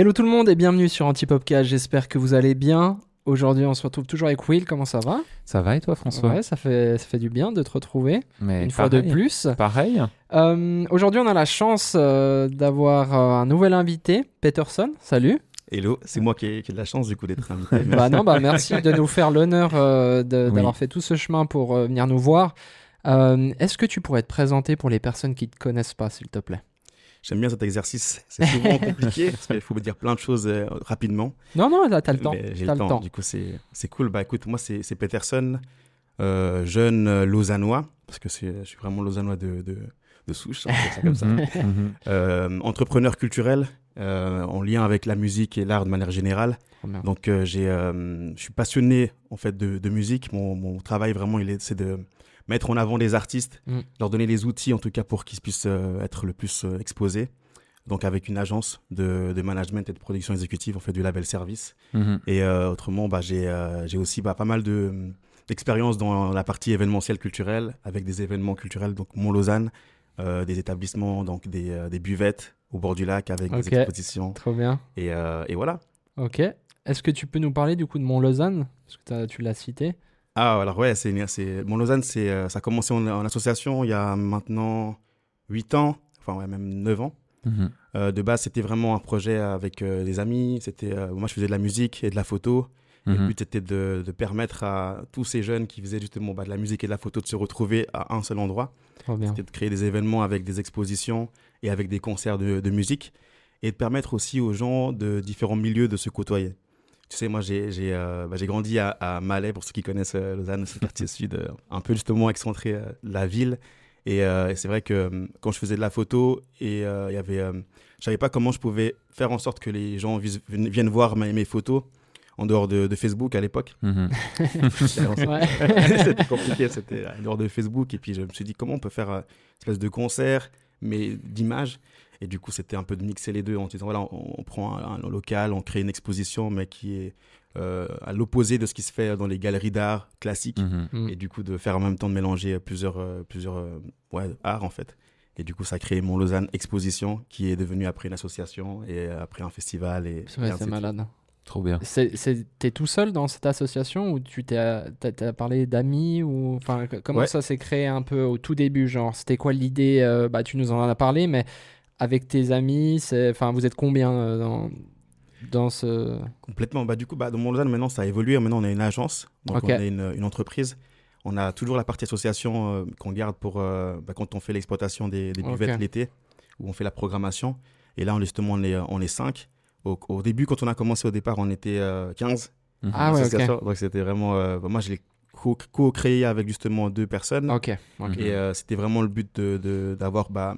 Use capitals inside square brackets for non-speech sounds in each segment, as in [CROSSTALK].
Hello tout le monde et bienvenue sur Antipopcast. J'espère que vous allez bien. Aujourd'hui, on se retrouve toujours avec Will. Comment ça va? Ça va et toi, François? Ouais, ça fait, ça fait du bien de te retrouver Mais une fois de plus. Pareil. Euh, Aujourd'hui, on a la chance euh, d'avoir euh, un nouvel invité, Peterson. Salut. Hello, c'est moi qui ai, qui ai de la chance du coup d'être invité. [LAUGHS] bah non, bah merci de nous faire l'honneur euh, Oui. d'avoir fait tout ce chemin pour euh, venir nous voir. Euh, Est-ce que tu pourrais te présenter pour les personnes qui ne te connaissent pas, s'il te plaît? J'aime bien cet exercice. C'est souvent [LAUGHS] compliqué parce qu'il faut me dire plein de choses euh, rapidement. Non, non, t'as le temps. J'ai le temps. Du coup, c'est cool. Bah écoute, moi c'est Peterson, euh, jeune euh, lausannois parce que je suis vraiment lausannois de, de, de souche, ça comme ça. [LAUGHS] Mhm, mhm. Euh, entrepreneur culturel en lien avec la musique et l'art de manière générale. Bien. Donc je suis passionné en fait de, de musique. Mon, mon travail vraiment, c'est de mettre en avant des artistes, Mm. leur donner les outils en tout cas pour qu'ils puissent euh, être le plus euh, exposés. Donc avec une agence de, de management et de production exécutive, on fait du label service. Mhm. Et euh, autrement, bah, j'ai, euh, j'ai aussi bah, pas mal de d'expérience dans la partie événementielle culturelle, avec des événements culturels, donc Mont-Lausanne, euh, des établissements, donc des, euh, des buvettes au bord du lac avec des expositions. Trop bien. Et, euh, et voilà. Ok. Est-ce que tu peux nous parler du coup de Mont-Lausanne? Parce que tu l'as cité. Ah, alors ouais, c'est, c'est, Mont Lausanne, c'est, euh, ça a commencé en, en association il y a maintenant 8 ans, enfin ouais, même 9 ans. Mhm. Euh, de base, c'était vraiment un projet avec euh, des amis. C'était, euh, moi, je faisais de la musique et de la photo. Et le Mhm. but c'était de, de permettre à tous ces jeunes qui faisaient justement bah, de la musique et de la photo de se retrouver à un seul endroit. C'était de créer des événements avec des expositions et avec des concerts de, de musique. Et de permettre aussi aux gens de différents milieux de se côtoyer. Tu sais, moi, j'ai j'ai, euh, bah, j'ai grandi à, à Malais, pour ceux qui connaissent euh, Lausanne, c'est le quartier sud, euh, un peu justement excentré euh, de la ville. Et, euh, et c'est vrai que quand je faisais de la photo, et euh, il y avait, euh, je savais pas comment je pouvais faire en sorte que les gens viennent voir mes photos en dehors de, de Facebook à l'époque. [LAUGHS] Mhm. Ouais. [LAUGHS] c'était compliqué, c'était en dehors de Facebook. Et puis je me suis dit comment on peut faire une espèce de concert, mais d'images. Et du coup, c'était un peu de mixer les deux en disant voilà, on, on prend un, un local, on crée une exposition, mais qui est euh, à l'opposé de ce qui se fait dans les galeries d'art classiques. Mhm. Mm. Et du coup, de faire en même temps de mélanger plusieurs, euh, plusieurs euh, ouais, arts en fait. Et du coup, ça a créé Mont Lausanne Exposition, qui est devenu après une association et après un festival. Et, C'est vrai, et ainsi c'est malade. Trop bien. C'est- c'est- T'es tout seul dans cette association ou tu t'es t'as- t'as parlé d'amis ou enfin comment Ouais. ça s'est créé un peu au tout début genre c'était quoi l'idée euh, bah tu nous en as parlé mais avec tes amis c'est enfin vous êtes combien euh, dans dans ce Complètement. Bah, du coup, bah, dans Mont Lausanne, maintenant, ça a évolué. Maintenant, on a une agence, donc on a une, une entreprise. On a toujours la partie association euh, qu'on garde pour euh, bah, quand on fait l'exploitation des, buvettes l'été, où on fait la programmation. Et là, on, justement, on est, on est cinq. Au, au début, quand on a commencé au départ, on était euh, 15. Mhm. Ah ouais, ok. associations. Donc, c'était vraiment. euh, bah, moi, je l'ai co- co-créé avec justement deux personnes. ok ok Et euh, c'était vraiment le but de- de- d'avoir bah,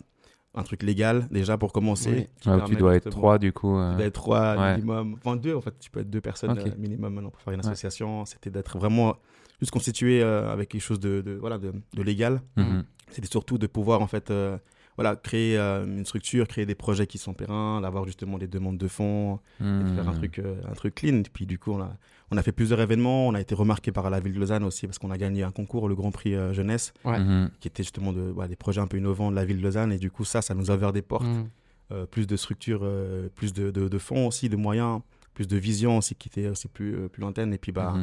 un truc légal, déjà, pour commencer. Oui. Ouais, tu dois être trois du coup. euh. tu dois être trois ouais. minimum. Enfin, deux, en fait. Tu peux être deux personnes euh, minimum maintenant pour faire une Ouais. association. C'était d'être vraiment juste constitué euh, avec quelque chose de, de- voilà, de, de légal. Mhm. C'était surtout de pouvoir, en fait, euh, voilà, créer euh, une structure, créer des projets qui sont pérennes, d'avoir justement des demandes de fonds, et de faire un Mhm. truc, euh, un truc clean. Et puis, du coup, on a, on a fait plusieurs événements. On a été remarqué par la ville de Lausanne aussi parce qu'on a gagné un concours, le Grand Prix euh, Jeunesse, Ouais. Mhm. qui était justement de, voilà, des projets un peu innovants de la ville de Lausanne. Et du coup, ça, ça nous a ouvert des portes Mm. euh, plus de structures, euh, plus de, de, de fonds aussi, de moyens, plus de vision aussi qui était aussi plus, euh, plus lointaine. Et puis, bah,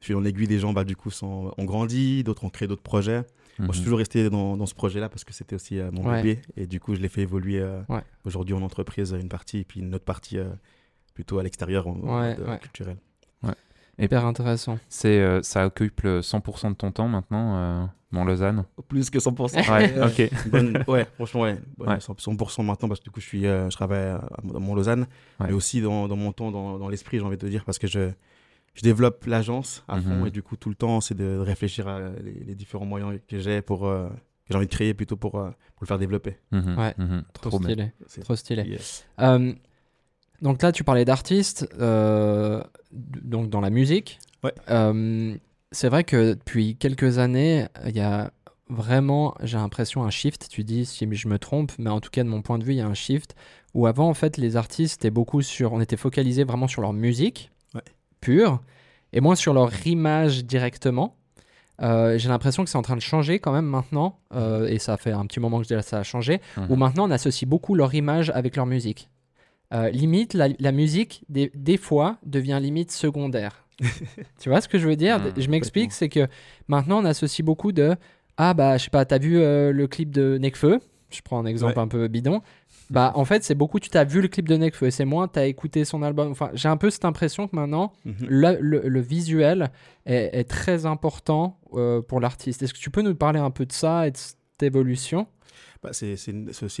fil en aiguille, des gens, bah, du coup, sont, ont grandi, d'autres ont créé d'autres projets. Moi, je suis Mhm. toujours resté dans, dans ce projet-là parce que c'était aussi euh, mon Ouais. bébé. Et du coup, je l'ai fait évoluer euh, Ouais. aujourd'hui en entreprise, une partie, et puis une autre partie euh, plutôt à l'extérieur, en, en Ouais, mode, ouais. culturel. hyper intéressant C'est, euh, ça occupe le 100% de ton temps maintenant, euh, Mont Lausanne? Plus que 100%. Ouais, Euh, [LAUGHS] ok. bonne- ouais, franchement, ouais. Bonne- Ouais. 100% maintenant parce que du coup, je, suis, euh, je travaille à, à Mont-Lausanne, Ouais. mais aussi dans, dans mon temps, dans, dans l'esprit, j'ai envie de te dire, parce que je, je développe l'agence à fond Mhm. et du coup, tout le temps, c'est de, réfléchir à les, les différents moyens que j'ai pour. euh, que j'ai envie de créer plutôt pour, euh, pour le faire développer. Mhm. Ouais. Mhm. trop, stylé C'est- trop stylé Yes. Euh, donc là, tu parlais d'artistes, euh, donc dans la musique. Ouais. Euh, c'est vrai que depuis quelques années, il y a vraiment, j'ai l'impression, un shift. Tu dis si je me trompe, mais en tout cas, de mon point de vue, il y a un shift où avant, en fait, les artistes étaient beaucoup sur, on était focalisé vraiment sur leur musique. Pure et moins sur leur image directement. Euh, j'ai l'impression que c'est en train de changer quand même maintenant, euh, et ça fait un petit moment que je dis ça a changé, Mhm. où maintenant on associe beaucoup leur image avec leur musique. euh, limite, la, la musique, des, des fois, devient limite secondaire. [LAUGHS] tu vois ce que je veux dire? Mm, Je m'explique, c'est que maintenant, on associe beaucoup de Ah, bah, je sais pas, t'as vu le clip de Nekfeu? Je prends un exemple Ouais. un peu bidon. Bah, en fait, c'est beaucoup, tu t'as vu le clip de Nekfeu, et c'est moins, t'as écouté son album. Enfin, j'ai un peu cette impression que maintenant, Mhm. le, le- le visuel est, est très important euh, pour l'artiste. Est-ce que tu peux nous parler un peu de ça et de cette évolution? Bah, c'est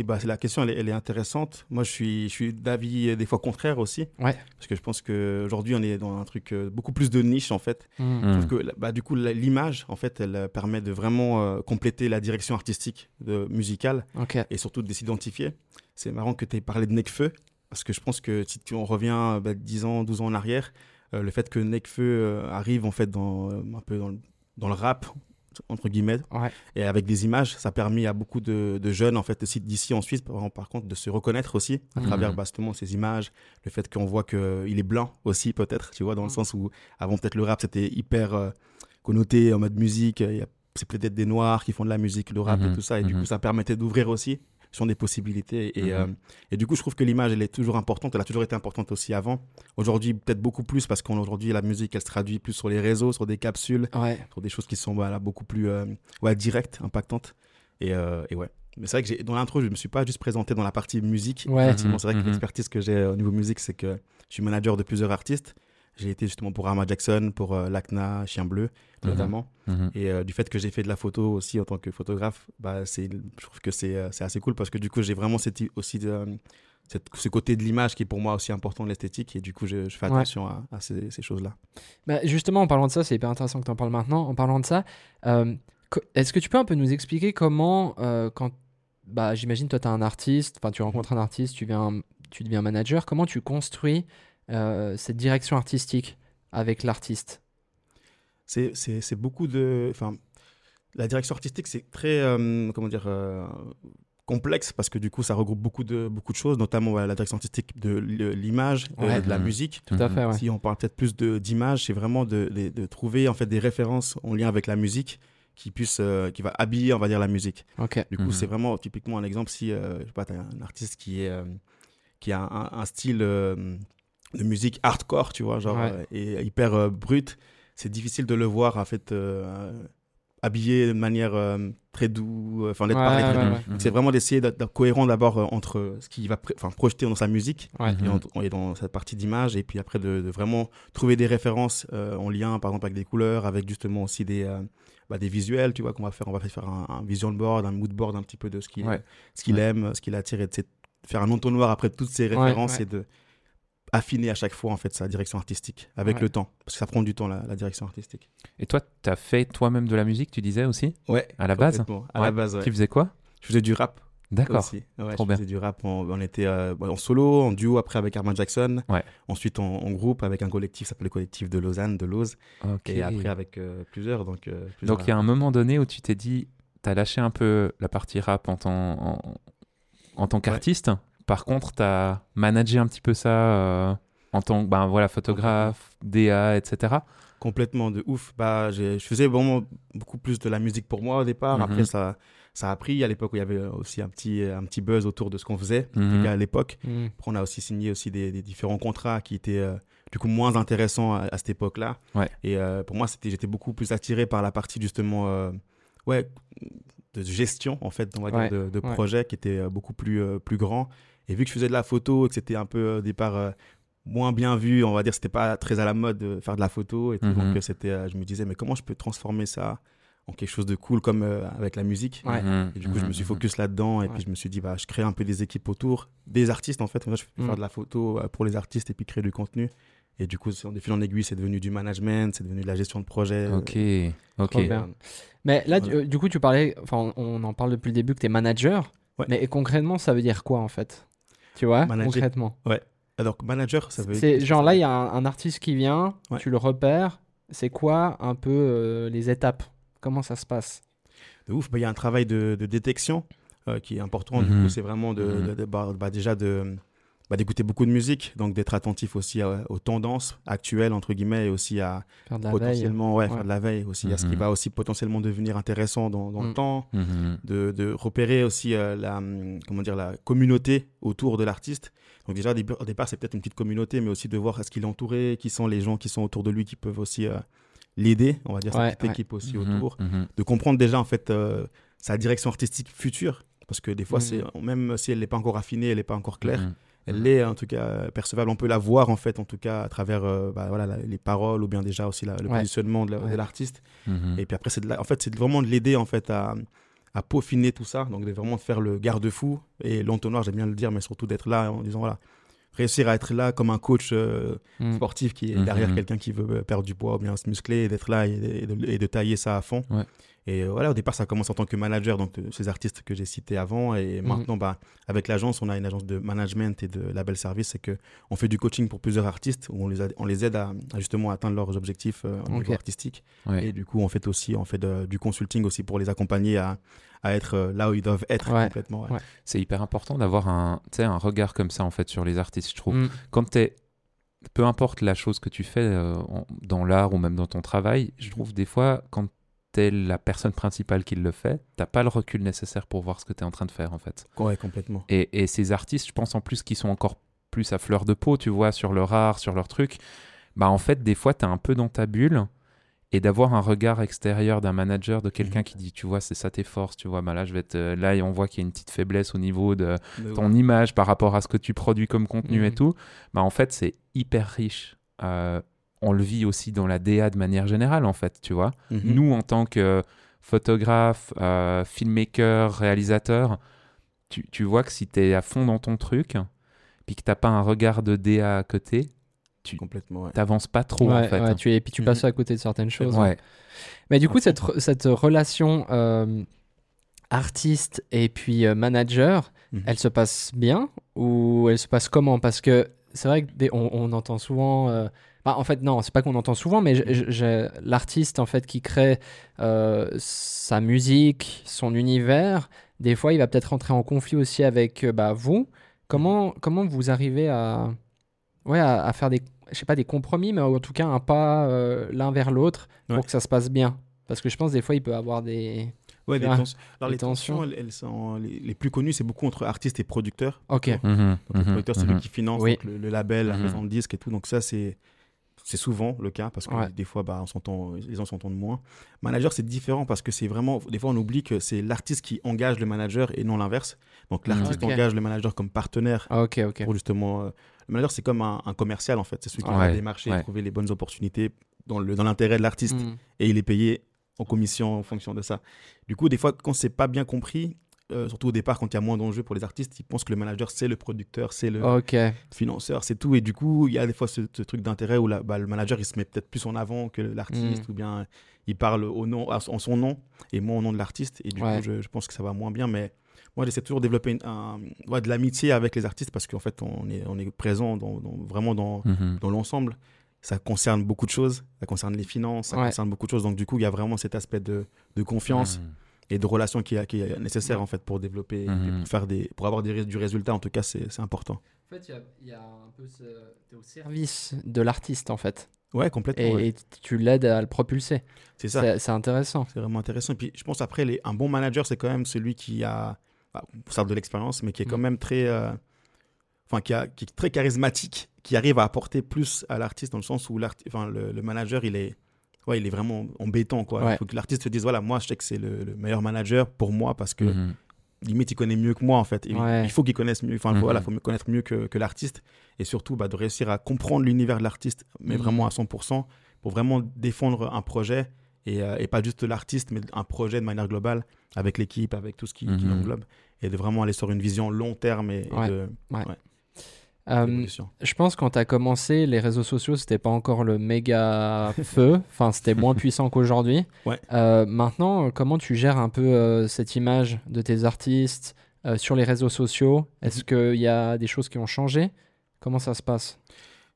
bah, c'est la question, elle est, elle est intéressante. Moi, je suis, je suis d'avis euh, des fois contraire aussi. Ouais. Parce que je pense qu'aujourd'hui, on est dans un truc euh, beaucoup plus de niche, en fait. Mm. Sauf que, bah, du coup, l'image, en fait, elle euh, permet de vraiment euh, compléter la direction artistique de, musicale et surtout de s'identifier. C'est marrant que tu aies parlé de Nekfeu, parce que je pense que si tu, on revient bah, 10 ans, 12 ans en arrière, euh, le fait que Nekfeu euh, arrive en fait dans, un peu dans le, dans le rap, entre guillemets, Ouais. et avec des images, ça a permis à beaucoup de, de jeunes en fait d'ici en Suisse, par, par contre, de se reconnaître aussi à Mhm. travers bah, justement ces images, le fait qu'on voit qu'il est blanc aussi peut-être, tu vois, dans le Mhm. sens où avant peut-être le rap c'était hyper euh, connoté en mode musique, a- c'est peut-être des noirs qui font de la musique, le rap et Mhm. tout ça, et du coup ça permettait d'ouvrir aussi sur des possibilités. Et, Mhm. euh, et du coup, je trouve que l'image, elle est toujours importante. Elle a toujours été importante aussi avant. Aujourd'hui, peut-être beaucoup plus parce qu'aujourd'hui, la musique, elle se traduit plus sur les réseaux, sur des capsules, Ouais. sur des choses qui sont voilà, beaucoup plus euh, ouais, directes, impactantes. Et, euh, et ouais. Mais c'est vrai que dans l'intro, je ne me suis pas juste présenté dans la partie musique. Ouais. C'est vrai que Mhm. l'expertise que j'ai au niveau musique, c'est que je suis manager de plusieurs artistes. J'ai été justement pour Arma Jackson, pour euh, Lacna, Chien Bleu, Mhm. notamment. Mhm. Et euh, du fait que j'ai fait de la photo aussi en tant que photographe, bah, je trouve que c'est, euh, c'est assez cool parce que du coup, j'ai vraiment cette, i- aussi cette- ce côté de l'image qui est pour moi aussi important de l'esthétique. Et du coup, je, je fais Ouais. attention à, à ces, ces choses-là. Bah, justement, en parlant de ça, c'est hyper intéressant que tu en parles maintenant. En parlant de ça, est-ce que tu peux un peu nous expliquer comment, quand, bah, j'imagine, toi, tu es un artiste, enfin, tu rencontres un artiste, tu, viens, tu deviens manager, comment tu construis cette direction artistique avec l'artiste C'est, c'est, c'est beaucoup de. Enfin, la direction artistique, c'est très. euh, comment dire euh, complexe parce que du coup ça regroupe beaucoup de beaucoup de choses notamment voilà, la direction artistique de l'image euh, Ouais. de la Mhm. musique Tout à fait, ouais. Si on parle peut-être plus de- d'image, c'est vraiment de, de- de trouver en fait des références en lien avec la musique qui puisse, euh, qui va habiller, on va dire, la musique. Ok. Du coup, Mhm. c'est vraiment typiquement un exemple si, euh, je sais pas, t'as un artiste qui est, euh, qui a un, un style euh, de musique hardcore, tu vois, genre, Ouais. euh, et hyper euh, brut, c'est difficile de le voir en fait euh, habillé de manière euh, très douce, enfin d'être Ouais, parlé très doux. C'est vraiment d'essayer d'être cohérent d'abord euh, entre ce qu'il va projeter dans sa musique Ouais. Mhm. et, en- et dans cette partie d'image et puis après de, de vraiment trouver des références euh, en lien par exemple avec des couleurs avec justement aussi des euh, bah, des visuels tu vois qu'on va faire on va faire un, un vision board un mood board un petit peu de ce qu'il Ouais. ce qu'il Ouais. aime ce qu'il attire et de faire un entonnoir après toutes ces références ouais. et de affiner à chaque fois en fait sa direction artistique avec Ouais. le temps parce que ça prend du temps la, la direction artistique Et toi, tu as fait toi-même de la musique, tu disais aussi ouais À la base à Ouais. la base ouais. Tu faisais quoi je faisais du rap D'accord. je bien. faisais du rap. On, on était euh, en solo, en duo après avec Armand Jackson. Ouais. Ensuite en, en groupe avec un collectif qui s'appelle le collectif de Lausanne, de Lauze. Ok. Et après avec euh, plusieurs. Donc, euh, plusieurs Donc il y a un moment donné où tu t'es dit, tu as lâché un peu la partie rap en tant, en, en tant qu'artiste. Par contre, tu as managé un petit peu ça euh, en tant que ben, voilà, photographe, DA, etc. Complètement de ouf. Bah, je faisais vraiment beaucoup plus de la musique pour moi au départ. Mhm. Après, ça, ça a pris. À l'époque où il y avait aussi un petit, un petit buzz autour de ce qu'on faisait. Mhm. à l'époque. Mm. Après, on a aussi signé aussi des, des différents contrats qui étaient euh, du coup moins intéressants à, à cette époque-là. Ouais. Et euh, pour moi, c'était, j'étais beaucoup plus attiré par la partie justement, euh, ouais, de gestion en fait, on va dire, Ouais, de, de ouais. projet qui était euh, beaucoup plus, euh, plus grand. Et vu que je faisais de la photo et que c'était un peu euh, au départ euh, moins bien vu, on va dire, c'était pas très à la mode de faire de la photo et tout. Mhm. Donc euh, c'était, euh, je me disais, mais comment je peux transformer ça en quelque chose de cool comme euh, avec la musique? Ouais. Mhm. et du coup, je me suis Mhm. focus là-dedans. Et Ouais. puis, je me suis dit, bah, je crée un peu des équipes autour, des artistes en fait. Moi, je vais Mm. faire de la photo euh, pour les artistes et puis créer du contenu. Et du coup, c'est- de fil en aiguille, c'est devenu du management, c'est devenu de la gestion de projet. Ok, ok. Mais là, du- Voilà. euh, du coup, tu parlais, enfin, on, on en parle depuis le début que tu es manager. Ouais. Mais concrètement, ça veut dire quoi en fait? Tu vois, Manager. concrètement. Alors, manager, ça veut C'est genre là, il y a un, un artiste qui vient, Ouais. tu le repères. C'est quoi un peu euh, les étapes? Comment ça se passe? De ouf. Bah, Il y a un travail de, de détection euh, qui est important. Du Mhm. coup, c'est vraiment de, Mhm. de- de- bah, bah, déjà de bah, d'écouter beaucoup de musique, donc d'être attentif aussi à- aux tendances actuelles entre guillemets et aussi à Faire de la veille. potentiellement ouais, Ouais. faire de la veille aussi à ce qui Mhm. va aussi potentiellement devenir intéressant dans, dans Mm. le temps. Mhm. de, de repérer aussi euh, la, comment dire, la communauté autour de l'artiste. Donc déjà, au départ, c'est peut-être une petite communauté, mais aussi de voir est-ce qu'il est entouré, qui sont les gens qui sont autour de lui, qui peuvent aussi euh, l'aider, on va dire, Ouais, cette petite ouais. équipe aussi Mhm, autour. De comprendre déjà, en fait, euh, sa direction artistique future. Parce que des fois, Mhm. c'est même si elle n'est pas encore affinée, elle n'est pas encore claire, Mhm. elle l'est en tout cas euh, percevable. On peut la voir, en fait, en tout cas, à travers euh, bah, voilà, la- les paroles ou bien déjà aussi la- le Ouais. positionnement de la- l'artiste. Mhm. Et puis après, c'est en fait, c'est vraiment de l'aider en fait à, à peaufiner tout ça. Donc de vraiment faire le garde-fou et l'entonnoir, j'aime bien le dire, mais surtout d'être là en disant voilà, réussir à être là comme un coach euh, Mm. sportif qui est Mhm. derrière quelqu'un qui veut perdre du poids ou bien se muscler et d'être là et, et de, et de tailler ça à fond. Ouais. Et euh, voilà, au départ, ça commence en tant que manager, donc de ces artistes que j'ai cités avant. Et Mhm. maintenant, bah, avec l'agence, on a une agence de management et de label service. C'est que on fait du coaching pour plusieurs artistes où on les, a- on les aide à, à justement atteindre leurs objectifs euh, au Ok. niveau artistique. Ouais. Et du coup, on fait aussi on fait de- du consulting aussi pour les accompagner à, à être euh, là où ils doivent être Ouais. complètement. ouais. C'est hyper important d'avoir un, tu un regard comme ça en fait sur les artistes, je trouve. Mm. Quand t'es, peu importe la chose que tu fais euh, en- dans l'art ou même dans ton travail, je trouve des fois quand t'es la personne principale qui le fait, t'as pas le recul nécessaire pour voir ce que t'es en train de faire en fait. Ouais, complètement. Et, et ces artistes, je pense en plus qu'ils sont encore plus à fleur de peau, tu vois, sur leur art, sur leur truc. Bah en fait, des fois, t'es un peu dans ta bulle. Et d'avoir un regard extérieur d'un manager, de quelqu'un Mhm. qui dit, tu vois, c'est ça tes forces, tu vois, bah là, je vais te... là, et on voit qu'il y a une petite faiblesse au niveau de De- ton image par rapport à ce que tu produis comme contenu et Mhm. tout, bah en fait, c'est hyper riche. Euh, on le vit aussi dans la DA de manière générale, en fait, tu vois. Mhm. Nous, en tant que photographe, euh, filmmaker, réalisateur, tu, tu vois que si tu es à fond dans ton truc, puis que t'as pas un regard de DA à côté, complètement. ouais. t'avances pas trop, Ouais, en fait. ouais, tu, et puis tu Mhm. passes à côté de certaines choses. Ouais. Mais du coup, cette, cette relation euh, artiste et puis euh, manager, Mhm. elle se passe bien ou elle se passe comment? Parce que c'est vrai qu'on on, on entend souvent. euh, bah, en fait, non, c'est pas qu'on entend souvent, mais l'artiste en fait qui crée euh, sa musique, son univers, des fois, il va peut-être rentrer en conflit aussi avec euh, bah, vous. Comment, comment vous arrivez à, ouais, à, à faire des, je sais pas, des compromis, mais en tout cas un pas euh, l'un vers l'autre pour Ouais. que ça se passe bien? Parce que je pense des fois, il peut y avoir des. Ouais, les tens- Alors, les les tensions, tensions. elles, elles sont les, les plus connues, c'est beaucoup entre artistes et producteurs. Ok. Mhm, Donc, le mhm, producteur, c'est mhm. lui qui finance Oui. donc, le, le label, la Mhm. maison de disques et tout. Donc, ça, c'est. C'est souvent le cas parce que Ouais. des fois, bah, on s'entend, les gens s'entendent moins. Manager, c'est différent parce que c'est vraiment. Des fois, on oublie que c'est l'artiste qui engage le manager et non l'inverse. Donc, l'artiste Ok. engage le manager comme partenaire Ah, ok, ok. pour justement. euh, le manager, c'est comme un, un commercial en fait. C'est celui qui Ouais, va démarcher ouais. trouver les bonnes opportunités dans le- dans l'intérêt de l'artiste Mm. et il est payé en commission en fonction de ça. Du coup, des fois, quand c'est pas bien compris, euh, surtout au départ, quand il y a moins d'enjeux pour les artistes, ils pensent que le manager, c'est le producteur, c'est le financeur, c'est tout. Et du coup, il y a des fois ce, ce truc d'intérêt où la- bah, le manager, il se met peut-être plus en avant que l'artiste, Mm. ou bien il parle au nom, en son nom et moins au nom de l'artiste. Et du Ouais. coup, je, je pense que ça va moins bien. Mais moi, j'essaie toujours de développer une- un- ouais, de l'amitié avec les artistes parce qu'en fait, on est, on est présent dans, dans- vraiment dans, Mhm. dans l'ensemble. Ça concerne beaucoup de choses. Ça concerne les finances, ça Ouais. concerne beaucoup de choses. Donc, du coup, il y a vraiment cet aspect de, de confiance Mhm. Et de relation qui, est- qui est nécessaire en fait pour développer, et Mhm. pour, faire des, pour avoir des, du résultat. En tout cas, c'est important. En fait, il y, a un peu ce... t'es au service de l'artiste, en fait. Ouais, complètement. Et, ouais. et tu l'aides à le propulser. C'est ça. C'est intéressant. C'est vraiment intéressant. Et puis, je pense après, les, un bon manager, c'est quand même celui qui a, bah, certes de l'expérience, mais qui est quand Mm. même très, euh, enfin, qui, a- qui est très charismatique, qui arrive à apporter plus à l'artiste dans le sens où l'arti- enfin, le, le manager, il est, ouais, il est vraiment embêtant, quoi. Ouais. Il faut que l'artiste se dise, voilà, moi, je sais que c'est le, le meilleur manager pour moi parce que Mhm. limite, il connaît mieux que moi, en fait. Il, Ouais. il faut qu'il connaisse mieux, enfin, Mhm. voilà, il faut me connaître mieux que, que l'artiste. Et surtout, bah, de réussir à comprendre l'univers de l'artiste, mais Mhm. vraiment à 100%, pour vraiment défendre un projet. Et, euh, et pas juste l'artiste, mais un projet de manière globale, avec l'équipe, avec tout ce qui, qui l'englobe. Et de vraiment aller sur une vision long terme et, et Ouais. de Euh, je pense quand tu as commencé, les réseaux sociaux, c'était pas encore le méga [LAUGHS] feu. Enfin, c'était moins puissant qu'aujourd'hui. Ouais. Euh, maintenant, comment tu gères un peu euh, cette image de tes artistes sur les réseaux sociaux? Est-ce Mhm. qu'il y a des choses qui ont changé? Comment ça se passe?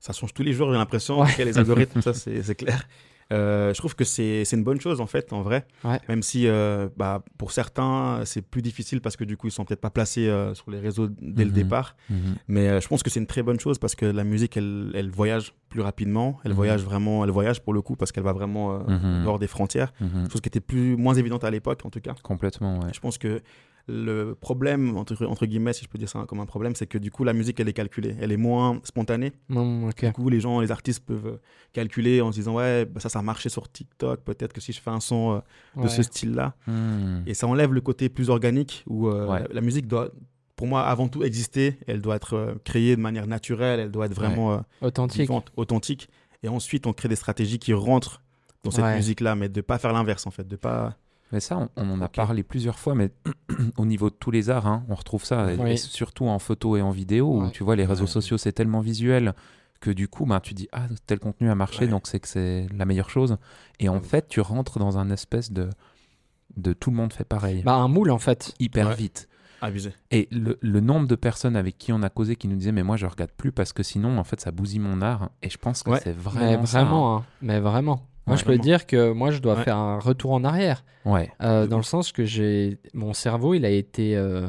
Ça change tous les jours, j'ai l'impression. Ouais. Les algorithmes, [LAUGHS] ça, c'est clair. Euh, je trouve que c'est une bonne chose, en fait, en vrai. Ouais. Même si, euh, bah, pour certains, c'est plus difficile parce que du coup, ils sont peut-être pas placés euh, sur les réseaux dès le Mhm. départ. Mhm. Mais je pense que c'est une très bonne chose parce que la musique, elle, elle voyage plus rapidement. Elle Mhm. voyage vraiment, elle voyage pour le coup parce qu'elle va vraiment euh, hors des frontières. Chose qui était plus, moins évidente à l'époque, en tout cas. Complètement, ouais. Je pense que Le problème, entre, entre guillemets, si je peux dire ça comme un problème, c'est que du coup, la musique, elle est calculée. Elle est moins spontanée. Mm. Du coup, les gens, les artistes peuvent euh, calculer en se disant, ouais, bah, ça, ça a marché sur TikTok. Peut-être que si je fais un son euh, de Ouais. ce style-là. Hmm. Et ça enlève le côté plus organique où euh, Ouais. la, la musique doit, pour moi, avant tout exister. Elle doit être euh, créée de manière naturelle. Elle doit être vraiment euh, Authentique. vivante, authentique. Et ensuite, on crée des stratégies qui rentrent dans cette Ouais. musique-là, mais de pas faire l'inverse, en fait. De pas. Mais ça, on, on en a parlé plusieurs fois, mais [CLEARS THROAT] au niveau de tous les arts, hein, on retrouve ça, et- Oui. et surtout en photo et en vidéo, où tu vois, les réseaux Ouais. sociaux, c'est tellement visuel que du coup, ben, tu dis, ah, tel contenu a marché, Ouais. donc c'est que c'est la meilleure chose. Et en Ouais. fait, tu rentres dans un espèce de, de tout le monde fait pareil, Bah, un moule, en fait. hyper Ouais. vite. Abusé. Et le, le nombre de personnes avec qui on a causé qui nous disaient, mais moi, je regarde plus parce que sinon, en fait, ça bousille mon art. Et je pense que Ouais. c'est Mais vraiment ça, hein. vraiment, hein. mais vraiment. Moi, Ouais, je peux vraiment. dire que moi, je dois Ouais. faire un retour en arrière. Ouais. Euh, dans le sens que j'ai mon cerveau, il a été euh,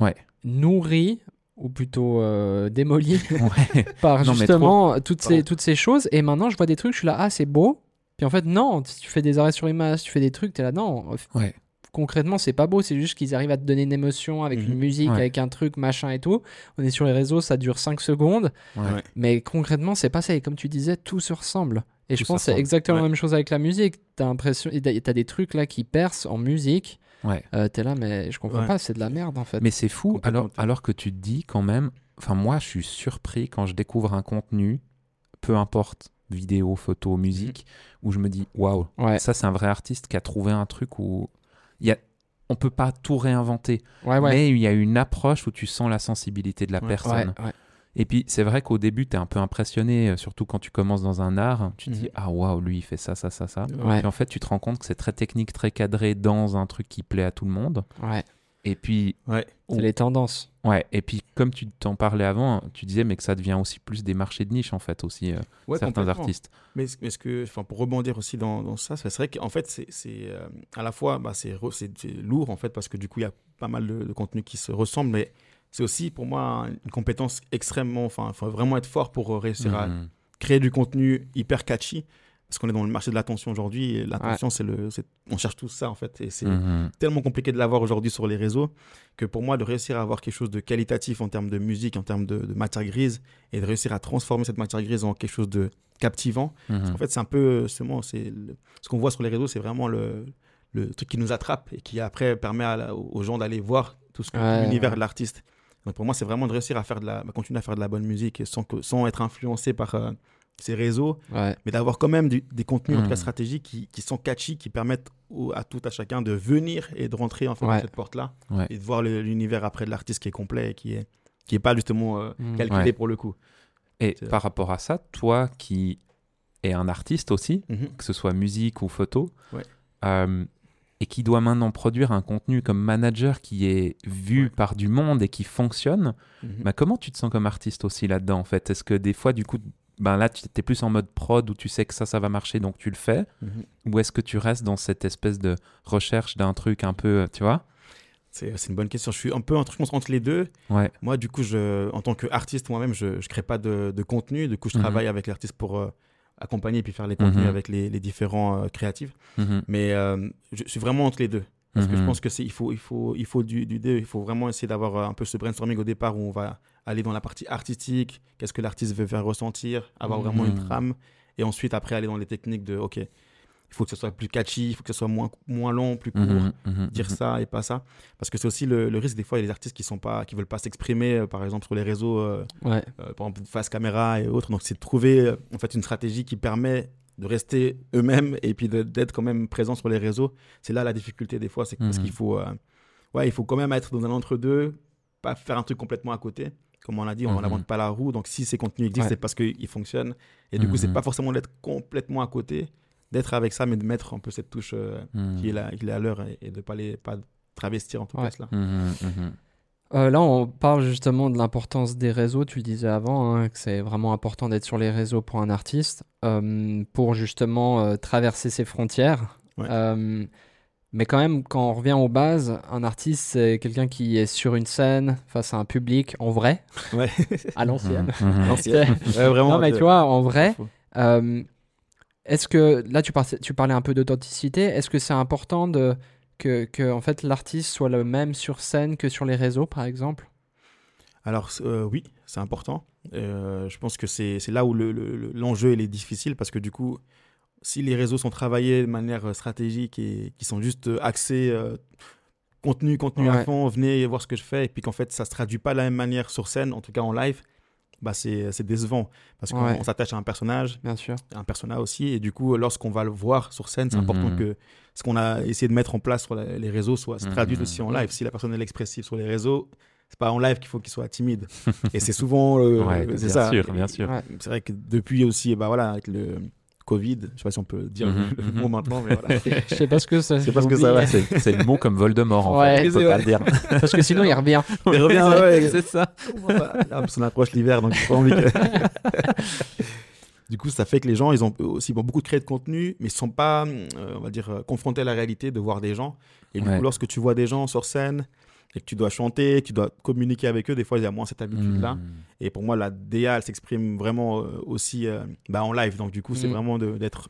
Ouais. nourri ou plutôt euh, démoli [LAUGHS] Ouais. [LAUGHS] par Non, justement toutes ces, Pardon. toutes ces choses. Et maintenant, je vois des trucs, je suis là, ah, c'est beau. Puis en fait, non, si tu fais des arrêts sur image, tu fais des trucs, t'es là, non. Ouais. Concrètement, c'est pas beau, c'est juste qu'ils arrivent à te donner une émotion avec Mhm. une musique, Ouais. avec un truc, machin et tout. On est sur les réseaux, ça dure 5 secondes. Ouais. Ouais. Mais concrètement, c'est pas ça. Et comme tu disais, tout se ressemble. Et je pense que c'est exactement la même chose avec la musique. T'as l'impression, t'as des trucs là qui percent en musique. Ouais. Euh, T'es là, mais je comprends Ouais. pas, c'est de la merde en fait. Mais c'est fou, alors, alors que tu te dis quand même, enfin moi je suis surpris quand je découvre un contenu, peu importe, vidéo, photo, musique, où je me dis, waouh, ouais, ça c'est un vrai artiste qui a trouvé un truc où il y a... on peut pas tout réinventer, ouais, ouais. mais il y a une approche où tu sens la sensibilité de la Ouais. personne. Et puis c'est vrai qu'au début tu es un peu impressionné, euh, surtout quand tu commences dans un art, tu te dis, Mhm. ah waouh, lui il fait ça, ça, ça, ça. Ouais. Et en fait tu te rends compte que c'est très technique, très cadré dans un truc qui plaît à tout le monde. ouais. Et puis Ouais. C'est les tendances. Ouais, et puis comme tu t'en parlais avant, tu disais mais que ça devient aussi plus des marchés de niche en fait aussi, euh, Ouais, certains artistes. Mais est-ce que, enfin, pour rebondir aussi dans, dans ça, c'est vrai qu'en fait, c'est euh, à la fois, bah, c'est lourd en fait, parce que du coup, il y a pas mal de, de contenus qui se ressemblent, mais c'est aussi pour moi une compétence extrêmement, enfin, il faut vraiment être fort pour euh, réussir à Mhm. créer du contenu hyper catchy, parce qu'on est dans le marché de l'attention aujourd'hui, et l'attention, c'est le, on cherche tout ça en fait, et c'est Mhm. tellement compliqué de l'avoir aujourd'hui sur les réseaux que pour moi, de réussir à avoir quelque chose de qualitatif en termes de musique, en termes de, de matière grise, et de réussir à transformer cette matière grise en quelque chose de captivant, Mhm. en fait, c'est un peu le- ce qu'on voit sur les réseaux, c'est vraiment le, le truc qui nous attrape et qui après permet à aux gens d'aller voir tout ce que Ouais, l'univers ouais. de l'artiste. Donc pour moi, c'est vraiment de réussir à faire de la, bah, continuer à faire de la bonne musique sans que, sans être influencé par euh, ces réseaux, Ouais. mais d'avoir quand même du- des contenus en tout cas Mhm. stratégiques qui, qui sont catchy, qui permettent au- à tout à chacun de venir et de rentrer en fait Ouais. dans cette porte-là Ouais. et de voir l'univers après de l'artiste qui est complet et qui est qui est pas justement euh, Mhm. calculé pour le coup. Et par rapport à ça, toi qui es un artiste aussi, Mhm. que ce soit musique ou photo, euh, et qui doit maintenant produire un contenu comme manager qui est vu Ouais. par du monde et qui fonctionne, Mhm. bah, comment tu te sens comme artiste aussi là-dedans en fait? Est-ce que des fois du coup, ben là tu es plus en mode prod où tu sais que ça, ça va marcher donc tu le fais Mhm. Ou est-ce que tu restes dans cette espèce de recherche d'un truc un peu, euh, tu vois? C'est c'est une bonne question. Je suis un peu entre, je pense, entre les deux. Ouais. Moi, du coup, je, en tant qu'artiste moi-même, je ne crée pas de, de contenu. Du coup, je Mhm. travaille avec l'artiste pour euh, accompagner et puis faire les contenus Mhm. avec les, les différents euh, créatifs. Mhm. Mais euh, je suis vraiment entre les deux. Parce que je Mhm. pense que c'est il faut il faut il faut du, du deux. Il faut vraiment essayer d'avoir euh, un peu ce brainstorming au départ où on va aller dans la partie artistique. Qu'est-ce que l'artiste veut faire ressentir, avoir vraiment une trame, et ensuite après aller dans les techniques de ok, il faut que ce soit plus catchy, il faut que ce soit moins moins long, plus court. Mhm, mhm, dire mhm. ça et pas ça. Parce que c'est aussi le, le risque des fois il y a des artistes qui sont pas qui veulent pas s'exprimer euh, par exemple sur les réseaux euh, Ouais. euh, par exemple face caméra et autres. Donc c'est de trouver en fait une stratégie qui permet de rester eux-mêmes et puis d'être quand même présent sur les réseaux. C'est là la difficulté des fois c'est parce qu'il faut ouais il faut quand même être dans un entre deux pas faire un truc complètement à côté. Comme on l'a dit on n'invente pas la roue. Donc si ces contenus existent Ouais. c'est parce qu'ils fonctionnent. Et du coup c'est pas forcément d'être complètement à côté d'être avec ça mais de mettre un peu cette touche euh, Mhm. qui est là, qui est à l'heure et, et de pas les pas travestir en tout Ouais. cas cela. Mhm, mhm. Euh, là, on parle justement de l'importance des réseaux. Tu le disais avant, hein, que c'est vraiment important d'être sur les réseaux pour un artiste, euh, pour justement euh, traverser ses frontières. Ouais. Euh, mais quand même, quand on revient aux bases, un artiste, c'est quelqu'un qui est sur une scène face à un public en vrai, Ouais. à l'ancienne. [LAUGHS] Ouais, vraiment. non, mais tu vois, en vrai, euh, est-ce que là, tu, par- tu parlais un peu d'authenticité. Est-ce que c'est important de que, que en fait l'artiste soit le même sur scène que sur les réseaux, par exemple? Alors euh, oui, c'est important. Euh, je pense que c'est là où le- le- le- l'enjeu est difficile parce que du coup, si les réseaux sont travaillés de manière euh, stratégique et qui sont juste axés euh, contenu, contenu à fond, venez voir ce que je fais, et puis qu'en fait ça se traduit pas de la même manière sur scène, en tout cas en live, bah c'est c'est décevant parce qu'on Ouais. s'attache à un personnage, Bien sûr. un persona aussi, et du coup lorsqu'on va le voir sur scène, c'est important Mhm. que ce qu'on a essayé de mettre en place sur la- les réseaux soit se traduise Mhm. aussi en live. Si la personne est expressive sur les réseaux, c'est pas en live qu'il faut qu'il soit timide. [LAUGHS] et c'est souvent euh, Ouais, c'est bien ça. sûr, bien sûr. Ouais. C'est vrai que depuis aussi, bah voilà, avec le Covid, je sais pas si on peut dire Mhm, le, le mhm. mot maintenant, mais voilà. [LAUGHS] Je sais pas ce que c'est. C'est pas ce que ça va. [LAUGHS] C'est le mot comme Voldemort, en Ouais. fait. C'est pas le dire. [LAUGHS] Parce que sinon il revient. Il revient, ouais, c'est ça. Qu'on approche l'hiver, donc pas envie que. du coup, ça fait que les gens, ils ont aussi bon, beaucoup créé de contenu, mais ils sont pas, euh, on va dire, euh, confrontés à la réalité de voir des gens. Et du Ouais. coup, lorsque tu vois des gens sur scène et que tu dois chanter, que tu dois communiquer avec eux, des fois, il y a moins cette habitude-là. Mm. Et pour moi, la DA, elle s'exprime vraiment euh, aussi euh, bah, en live. Donc, du coup, c'est Mm. vraiment d'être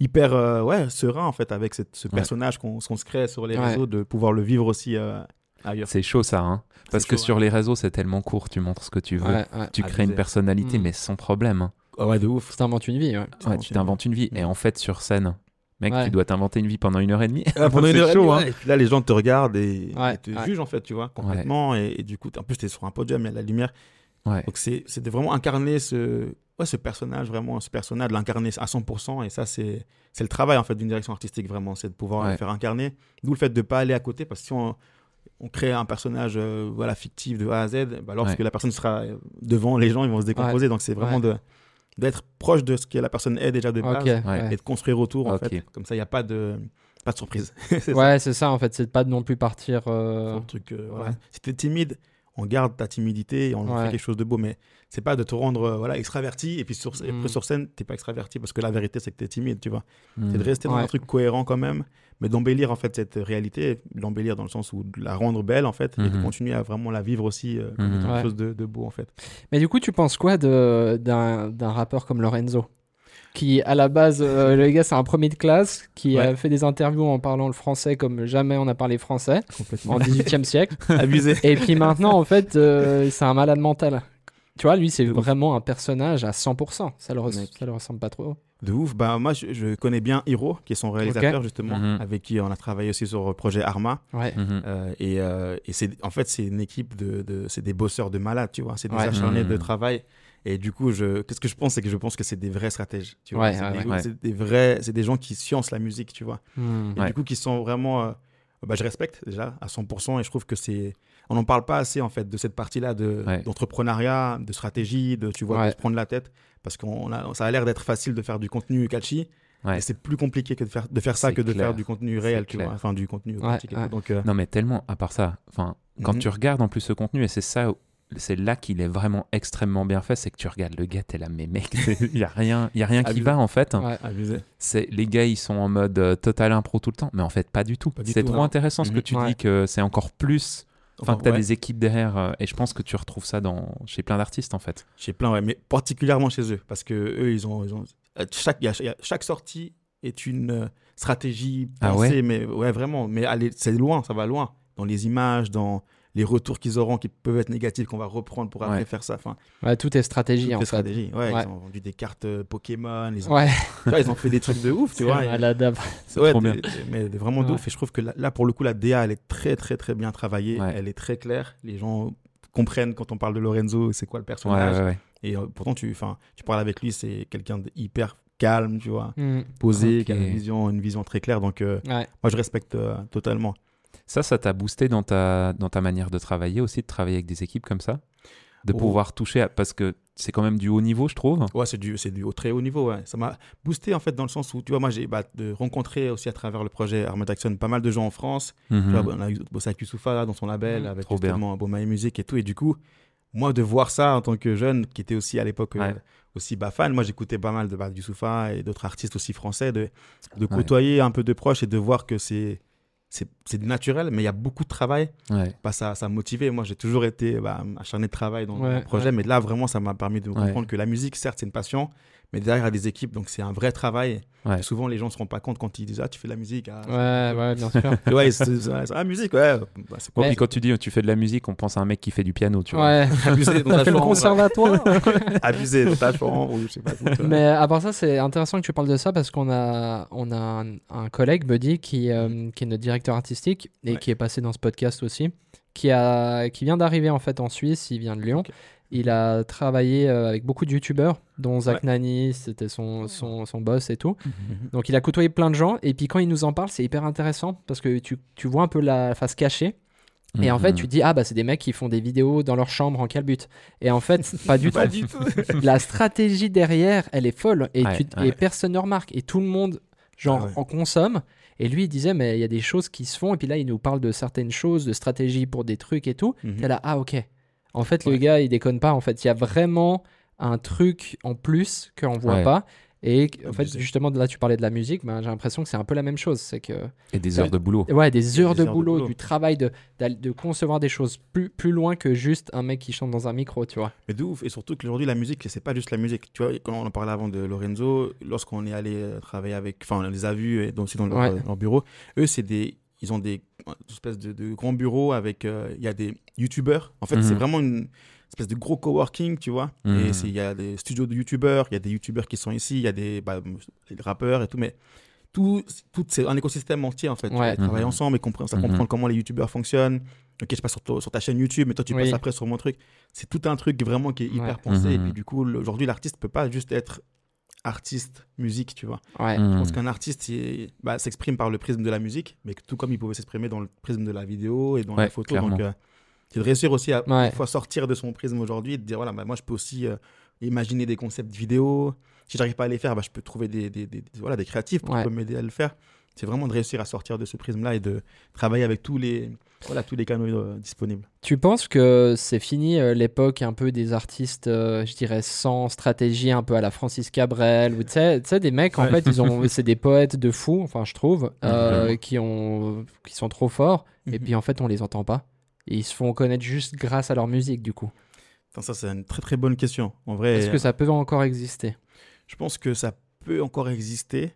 hyper euh, ouais, serein, en fait, avec cette- ce Ouais. personnage qu'on se crée sur les Ouais. réseaux, de pouvoir le vivre aussi euh, ailleurs. C'est chaud, ça. Hein. Parce que chaud, sur les réseaux, c'est tellement court. Tu montres ce que tu veux. Ouais, ouais. Tu crées une personnalité, Mm. mais sans problème. hein. Ah ouais, de ouf. Tu t'inventes une vie, ouais. Ouais, tu t'inventes une vie. Et en fait, sur scène, mec, Ouais. tu dois t'inventer une vie pendant une heure et demie. Ah, pendant [LAUGHS] une heure et demie, hein. ouais. Et puis là, les gens te regardent et, Ouais, et te ouais. jugent, en fait, tu vois, complètement. Et, et du coup, en plus, tu es sur un podium, il y a de la lumière. Ouais. Donc, de vraiment incarner ce, ouais, ce personnage, vraiment, ce personnage, de l'incarner à 100%. Et ça, c'est c'est le travail, en fait, d'une direction artistique, vraiment. C'est de pouvoir Ouais. le faire incarner. D'où le fait de ne pas aller à côté, parce que si on, on crée un personnage euh, voilà, fictif de A à Z, bah, lorsque Ouais. la personne sera euh, devant les gens, ils vont se décomposer. Donc, c'est vraiment Ouais. de d'être proche de ce que la personne est déjà de base et de construire autour, en fait. Comme ça, il n'y a pas de, pas de surprise. [LAUGHS] C'est ça. Ouais, c'est ça en fait. C'est de pas non plus partir. euh, truc, euh, voilà. ouais. Si t'es timide, on garde ta timidité et on Ouais. fait quelque chose de beau. Mais c'est pas de te rendre euh, voilà, extraverti et puis sur, et Mm. après sur scène, t'es pas extraverti parce que la vérité, c'est que t'es timide, tu vois. Mm. C'est de rester dans Ouais. un truc cohérent quand même, mais d'embellir en fait cette réalité, l'embellir dans le sens où de la rendre belle en fait, et de Mhm. continuer à vraiment la vivre aussi euh, comme Mhm. Ouais. quelque chose de, de beau en fait. Mais du coup, tu penses quoi de- d'un rappeur comme Lorenzo Qui, à la base, euh, [LAUGHS] le gars, c'est un premier de classe qui a fait des interviews en parlant le français comme jamais on a parlé français en 18e [LAUGHS] siècle. abusé. Et puis maintenant, en fait, euh, c'est un malade mental. Tu vois, lui, c'est vraiment un personnage à 100%. Ça le, ça le ressemble pas trop. De ouf. Bah, moi, je, je connais bien Hiro, qui est son réalisateur justement, Mhm. avec qui on a travaillé aussi sur le projet Arma. Ouais. Mhm. Euh, et euh, et c'est en fait c'est une équipe de, de c'est des bosseurs de malades tu vois c'est des Ouais. acharnés de Mhm. travail et du coup je qu'est-ce que je pense c'est que je pense que c'est des vrais stratèges tu vois Ouais, c'est ouais, des, ouais. c'est des vrais c'est des gens qui sciencent la musique tu vois Hmm. et Ouais. du coup qui sont vraiment euh, bah, je respecte déjà à 100% et je trouve que c'est on n'en parle pas assez en fait de cette partie là de Ouais. d'entrepreneuriat de stratégie de tu vois Ouais. de se prendre la tête parce qu'on a ça a l'air d'être facile de faire du contenu catchy Ouais. c'est plus compliqué que de faire de faire ça que de faire du contenu réel tu vois enfin du contenu authentique donc euh, Non, mais tellement, à part ça, enfin, quand Mhm. tu regardes en plus ce contenu, et c'est ça, c'est là qu'il est vraiment extrêmement bien fait, c'est que tu regardes le gars, t'es là, mais mec, il y a rien, y a rien qui va en fait. Ouais. C'est les gars, ils sont en mode euh, total impro tout le temps, mais en fait pas du tout. C'est trop non. intéressant ce que Mhm. tu Ouais. dis que c'est encore plus. Enfin, que tu as ouais. des équipes derrière, euh, et je pense que tu retrouves ça dans, chez plein d'artistes en fait. Chez plein, ouais, mais particulièrement chez eux, parce que eux, ils ont, ils ont euh, chaque, il y a- il y a- chaque sortie est une euh, stratégie Ah pensée, mais ouais, vraiment, mais allez, c'est loin, ça va loin, dans les images, dans les retours qu'ils auront, qui peuvent être négatifs, qu'on va reprendre pour après Ouais. faire ça. Enfin, Ouais, tout est stratégie en fait. stratégies. Ouais, Ouais. Ils ont vendu des cartes euh, Pokémon, ils ont, Ouais, [LAUGHS] tu vois, ils ont fait des trucs de ouf, tu [LAUGHS] vois. malade. C'est [LAUGHS] ouais, trop bien. mais vraiment de ouf. Et je trouve que là, là, pour le coup, la DA, elle est très, très, très bien travaillée. Ouais. Elle est très claire. Les gens comprennent quand on parle de Lorenzo, c'est quoi le personnage. ouais, ouais. Et euh, pourtant, tu, enfin, tu parles avec lui, c'est quelqu'un d'hyper calme, tu vois, Hmm. posé, qui a une vision, une vision très claire. Donc, euh, Ouais. moi, je respecte euh, totalement. Ça, ça t'a boosté dans ta, dans ta manière de travailler aussi, de travailler avec des équipes comme ça? De Oh. pouvoir toucher, à- parce que c'est quand même du haut niveau, je trouve. Ouais, c'est du, c'est du très haut niveau. Ouais. Ça m'a boosté, en fait, dans le sens où, tu vois, moi, j'ai bah, de rencontrer aussi à travers le projet Arma Jackson pas mal de gens en France. Mhm. Tu vois, on a eu- bossé avec Youssoufa dans son label, Mhm. avec Trop justement Boma et Musique et tout. Et du coup, moi, de voir ça en tant que jeune, qui était aussi à l'époque euh, aussi bah, fan, moi, j'écoutais pas mal de bah, Youssoufa et d'autres artistes aussi français, de, de Ouais. côtoyer un peu de proche et de voir que c'est. C'est naturel, mais il y a beaucoup de travail. Ouais. Bah, ça, ça m'a motivé. Moi, j'ai toujours été bah, acharné de travail dans Ouais, le projet, ouais. mais là, vraiment, ça m'a permis de comprendre que la musique, certes, c'est une passion, Mais derrière, il y a des équipes, donc c'est un vrai travail. Ouais. Souvent, les gens ne se rendent pas compte quand ils disent Ah, tu fais de la musique. Ah, Ouais, ouais, bien sûr. [LAUGHS] c'est- ouais, c'est c'est- c'est- ah, musique, ouais. Bah, c'est Ouais, Mais- puis quand tu dis tu fais de la musique, on pense à un mec qui fait du piano, tu vois. Ouais. [LAUGHS] abusé dans [LAUGHS] ta fait le conservatoire Abusé dans ta chambre, ou je sais pas. tout. Mais à part ça, c'est intéressant que tu parles de ça parce qu'on a, on a un, un collègue, Buddy, qui, euh, qui est notre directeur artistique et Ouais. qui est passé dans ce podcast aussi, qui, a, qui vient d'arriver en fait en Suisse, il vient de Lyon. Il a travaillé euh, avec beaucoup de youtubeurs, dont Zach Ouais. Nani, c'était son, son, son boss et tout. Mhm. Donc il a côtoyé plein de gens et puis quand il nous en parle, c'est hyper intéressant parce que tu, tu vois un peu la face cachée. Et en fait, Mhm. tu te dis, ah bah c'est des mecs qui font des vidéos dans leur chambre en calbut. Et en fait, pas du [LAUGHS] Pas tout. du tout. [LAUGHS] La stratégie derrière, elle est folle. Et, Ouais, tu, ouais. et personne ne remarque. Et tout le monde, genre, Ah ouais. en consomme. Et lui, il disait, mais il y a des choses qui se font. Et puis là, il nous parle de certaines choses, de stratégie pour des trucs et tout. Mhm. T'es là, ah ok. En fait, le gars, il déconne pas. En fait, il y a vraiment un truc en plus qu'on voit Ouais. pas. Et en fait, justement, là, tu parlais de la musique. Ben, j'ai l'impression que c'est un peu la même chose. C'est que Et des heures de boulot. Ouais, des heures, des de, heures de boulot, boulot. du travail, de, de concevoir des choses plus, plus loin que juste un mec qui chante dans un micro, tu vois. Mais de ouf. Et surtout qu'aujourd'hui, la musique, c'est pas juste la musique. Tu vois, quand on en parlait avant de Lorenzo, lorsqu'on est allé euh, travailler avec. Enfin, on les a vus et donc aussi dans leur, Ouais. euh, leur bureau. Eux, c'est des. Ils ont des espèces de, de grands bureaux avec. euh, Il y a des YouTubers. En fait, Mhm. c'est vraiment une espèce de gros coworking, tu vois. Mhm. Et c'est- il y a des studios de YouTubers, il y a des YouTubers qui sont ici, il y a des, bah, des rappeurs et tout. Mais tout, tout c'est un écosystème entier, en fait. Ouais. Ils travaillent Mhm. ensemble et comprennent, ça Mhm. comprend comment les YouTubers fonctionnent. Ok, je passe sur, ta- sur ta chaîne YouTube, mais toi, tu Oui. passes après sur mon truc. C'est tout un truc vraiment qui est hyper Ouais. pensé. Et Mhm. puis, du coup, aujourd'hui, l'artiste peut pas juste être artiste musique, tu vois. Ouais. Je Mhm. pense qu'un artiste bah, s'exprime par le prisme de la musique, mais tout comme il pouvait s'exprimer dans le prisme de la vidéo et dans la photo. clairement. Donc, euh, c'est de réussir aussi à Ouais. fois sortir de son prisme aujourd'hui et de dire voilà, bah, moi, je peux aussi euh, imaginer des concepts vidéo. Si j'arrive pas à les faire, bah, je peux trouver des, des, des- des- voilà, des créatifs peuvent m'aider à le faire. C'est vraiment de réussir à sortir de ce prisme-là et de travailler avec tous les, voilà, tous les canaux euh, disponibles. Tu penses que c'est fini euh, l'époque un peu des artistes, euh, je dirais, sans stratégie, un peu à la Francis Cabrel, ou tu sais, des mecs, en Ouais. fait, ils ont, [LAUGHS] c'est des poètes de fous, enfin, je trouve, euh, qui, ont, qui sont trop forts, et Mhm. puis en fait, on les entend pas. Et ils se font connaître juste grâce à leur musique, du coup. Enfin, ça, c'est une très très bonne question. En vrai, Est-ce que ça peut encore exister? Je pense que ça peut encore exister,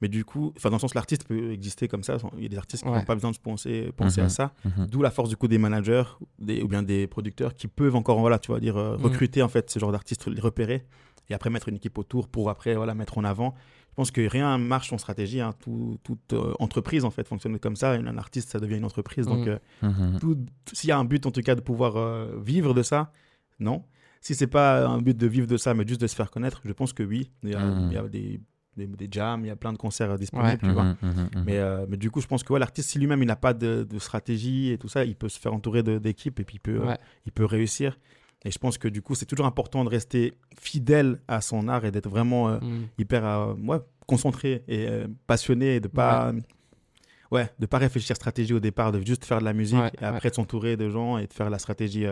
mais du coup, enfin dans le sens l'artiste peut exister comme ça. Il y a des artistes qui n'ont Ouais. pas besoin de penser, penser Mhm. à ça. Mhm. D'où la force du coup des managers des, ou bien des producteurs qui peuvent encore voilà, tu vas dire euh, Mhm. recruter en fait ce genre d'artistes, les repérer et après mettre une équipe autour pour après voilà mettre en avant. Je pense que rien marche sans stratégie. hein. Tout- toute euh, entreprise en fait fonctionne comme ça. Un artiste ça devient une entreprise. Donc Mhm. euh, Mhm. s'il y a un but en tout cas de pouvoir euh, vivre de ça, non. Si c'est pas un but de vivre de ça, mais juste de se faire connaître, je pense que oui. Il y a, Mhm. il y a des, des, des jams, il y a plein de concerts disponibles, Ouais. tu vois. Mhm, mhm, mhm. Mais, euh, mais du coup, je pense que ouais, l'artiste, si lui-même il n'a pas de, de stratégie et tout ça, il peut se faire entourer d'équipes et puis il peut, euh, il peut réussir. Et je pense que du coup, c'est toujours important de rester fidèle à son art et d'être vraiment euh, Mm. hyper euh, ouais, concentré et passionné et de pas ouais. de pas réfléchir stratégie au départ de juste faire de la musique et après de s'entourer de gens et de faire la stratégie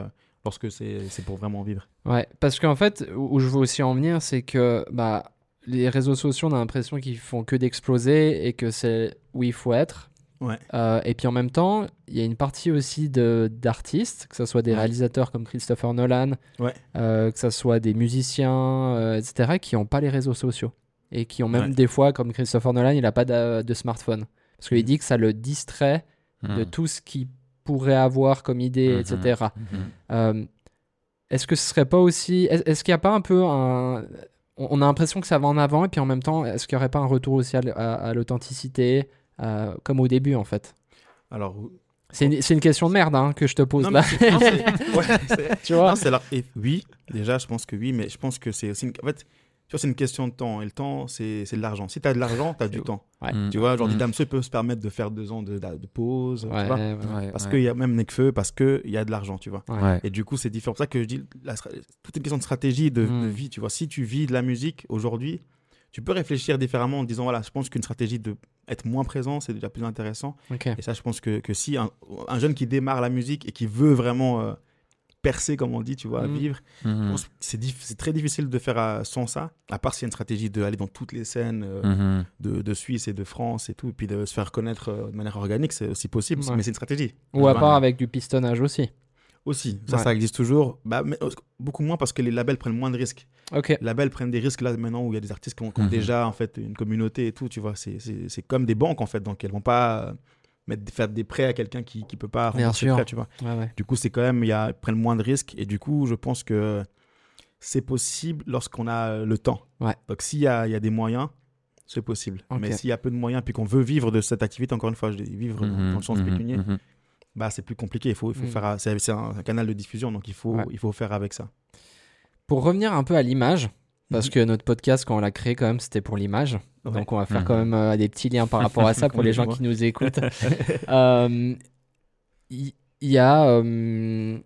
lorsque c'est pour vraiment vivre Ouais, parce qu'en fait, où où je veux aussi en venir, c'est que bah, les réseaux sociaux, on a l'impression qu'ils font que d'exploser et que c'est où il faut être. Ouais. Euh, et puis en même temps, il y a une partie aussi de- d'artistes, que ce soit des Ouais. réalisateurs comme Christopher Nolan, Ouais. euh, que ce soit des musiciens, euh, etc., qui n'ont pas les réseaux sociaux. Et qui ont même Ouais. des fois, comme Christopher Nolan, il n'a pas de, de smartphone. Parce qu'il Mhm. dit que ça le distrait de Mhm. tout ce qu'il pourrait avoir comme idée, etc. Mhm. Euh, est-ce que ce serait pas aussi. Est- Est-ce qu'il n'y a pas un peu un. On a l'impression que ça va en avant, et puis en même temps, est-ce qu'il n'y aurait pas un retour aussi à, l- à- à l'authenticité, euh, comme au début, en fait? Alors C'est une, c'est une question de merde hein, que je te pose non, là. non, [LAUGHS] ouais, tu vois? Non, et oui déjà je pense que oui mais je pense que c'est aussi une... en fait tu vois c'est une question de temps et le temps c'est c'est de l'argent si tu as de l'argent tu as du temps Ouais. Mhm. tu vois aujourd'hui. Damso il peut se permettre de faire deux ans de, de pause tu vois, ouais, parce ouais. qu'il y a même Nekfeu parce qu'il y a de l'argent tu vois. Et du coup, c'est différent. C'est pour ça que je dis, la toute une question de stratégie, de, Mm. de vie. Tu vois, si tu vis de la musique aujourd'hui, tu peux réfléchir différemment en disant, voilà, je pense qu'une stratégie de être moins présent, c'est déjà plus intéressant. Et ça, je pense que, que si un, un jeune qui démarre la musique et qui veut vraiment euh, percer, comme on dit, tu vois, Mm. vivre, je Mhm. pense que c'est très difficile de faire euh, sans ça, à part s'il y a une stratégie d'aller dans toutes les scènes euh, Mhm. de, de Suisse et de France et tout, et puis de se faire connaître euh, de manière organique, c'est aussi possible, Ouais. mais c'est une stratégie. Ou à part avec du pistonnage aussi. Aussi, ça, Ouais. ça existe toujours. Bah, mais, beaucoup moins parce que les labels prennent moins de risques. Ok. Les labels prennent des risques là maintenant où il y a des artistes qui ont, qui ont Mhm. déjà en fait une communauté et tout, tu vois. C'est- C'est c'est comme des banques en fait, donc elles vont pas mettre, faire des prêts à quelqu'un qui ne peut pas sûr. prêt, tu vois. Ouais, ouais. Du coup, c'est quand même, il y a, ils prennent moins de risques et du coup, je pense que c'est possible lorsqu'on a euh, le temps. Ouais. Donc, s'il y a, il y a des moyens, c'est possible. Mais s'il y a peu de moyens puis qu'on veut vivre de cette activité, encore une fois, je dis vivre dans- Mhm, dans le sens mhm, pécunier, mhm. bah, c'est plus compliqué. Il faut, il faut Mhm. faire, c'est c'est un, un canal de diffusion, donc il faut, Ouais. il faut faire avec ça. Pour revenir un peu à l'image, parce que notre podcast, quand on l'a créé, quand même, c'était pour l'image. Ouais. Donc, on va faire Mhm. quand même euh, des petits liens par rapport à ça pour [LAUGHS] les gens qui nous écoutent. [LAUGHS] Euh, Il il y, a, euh,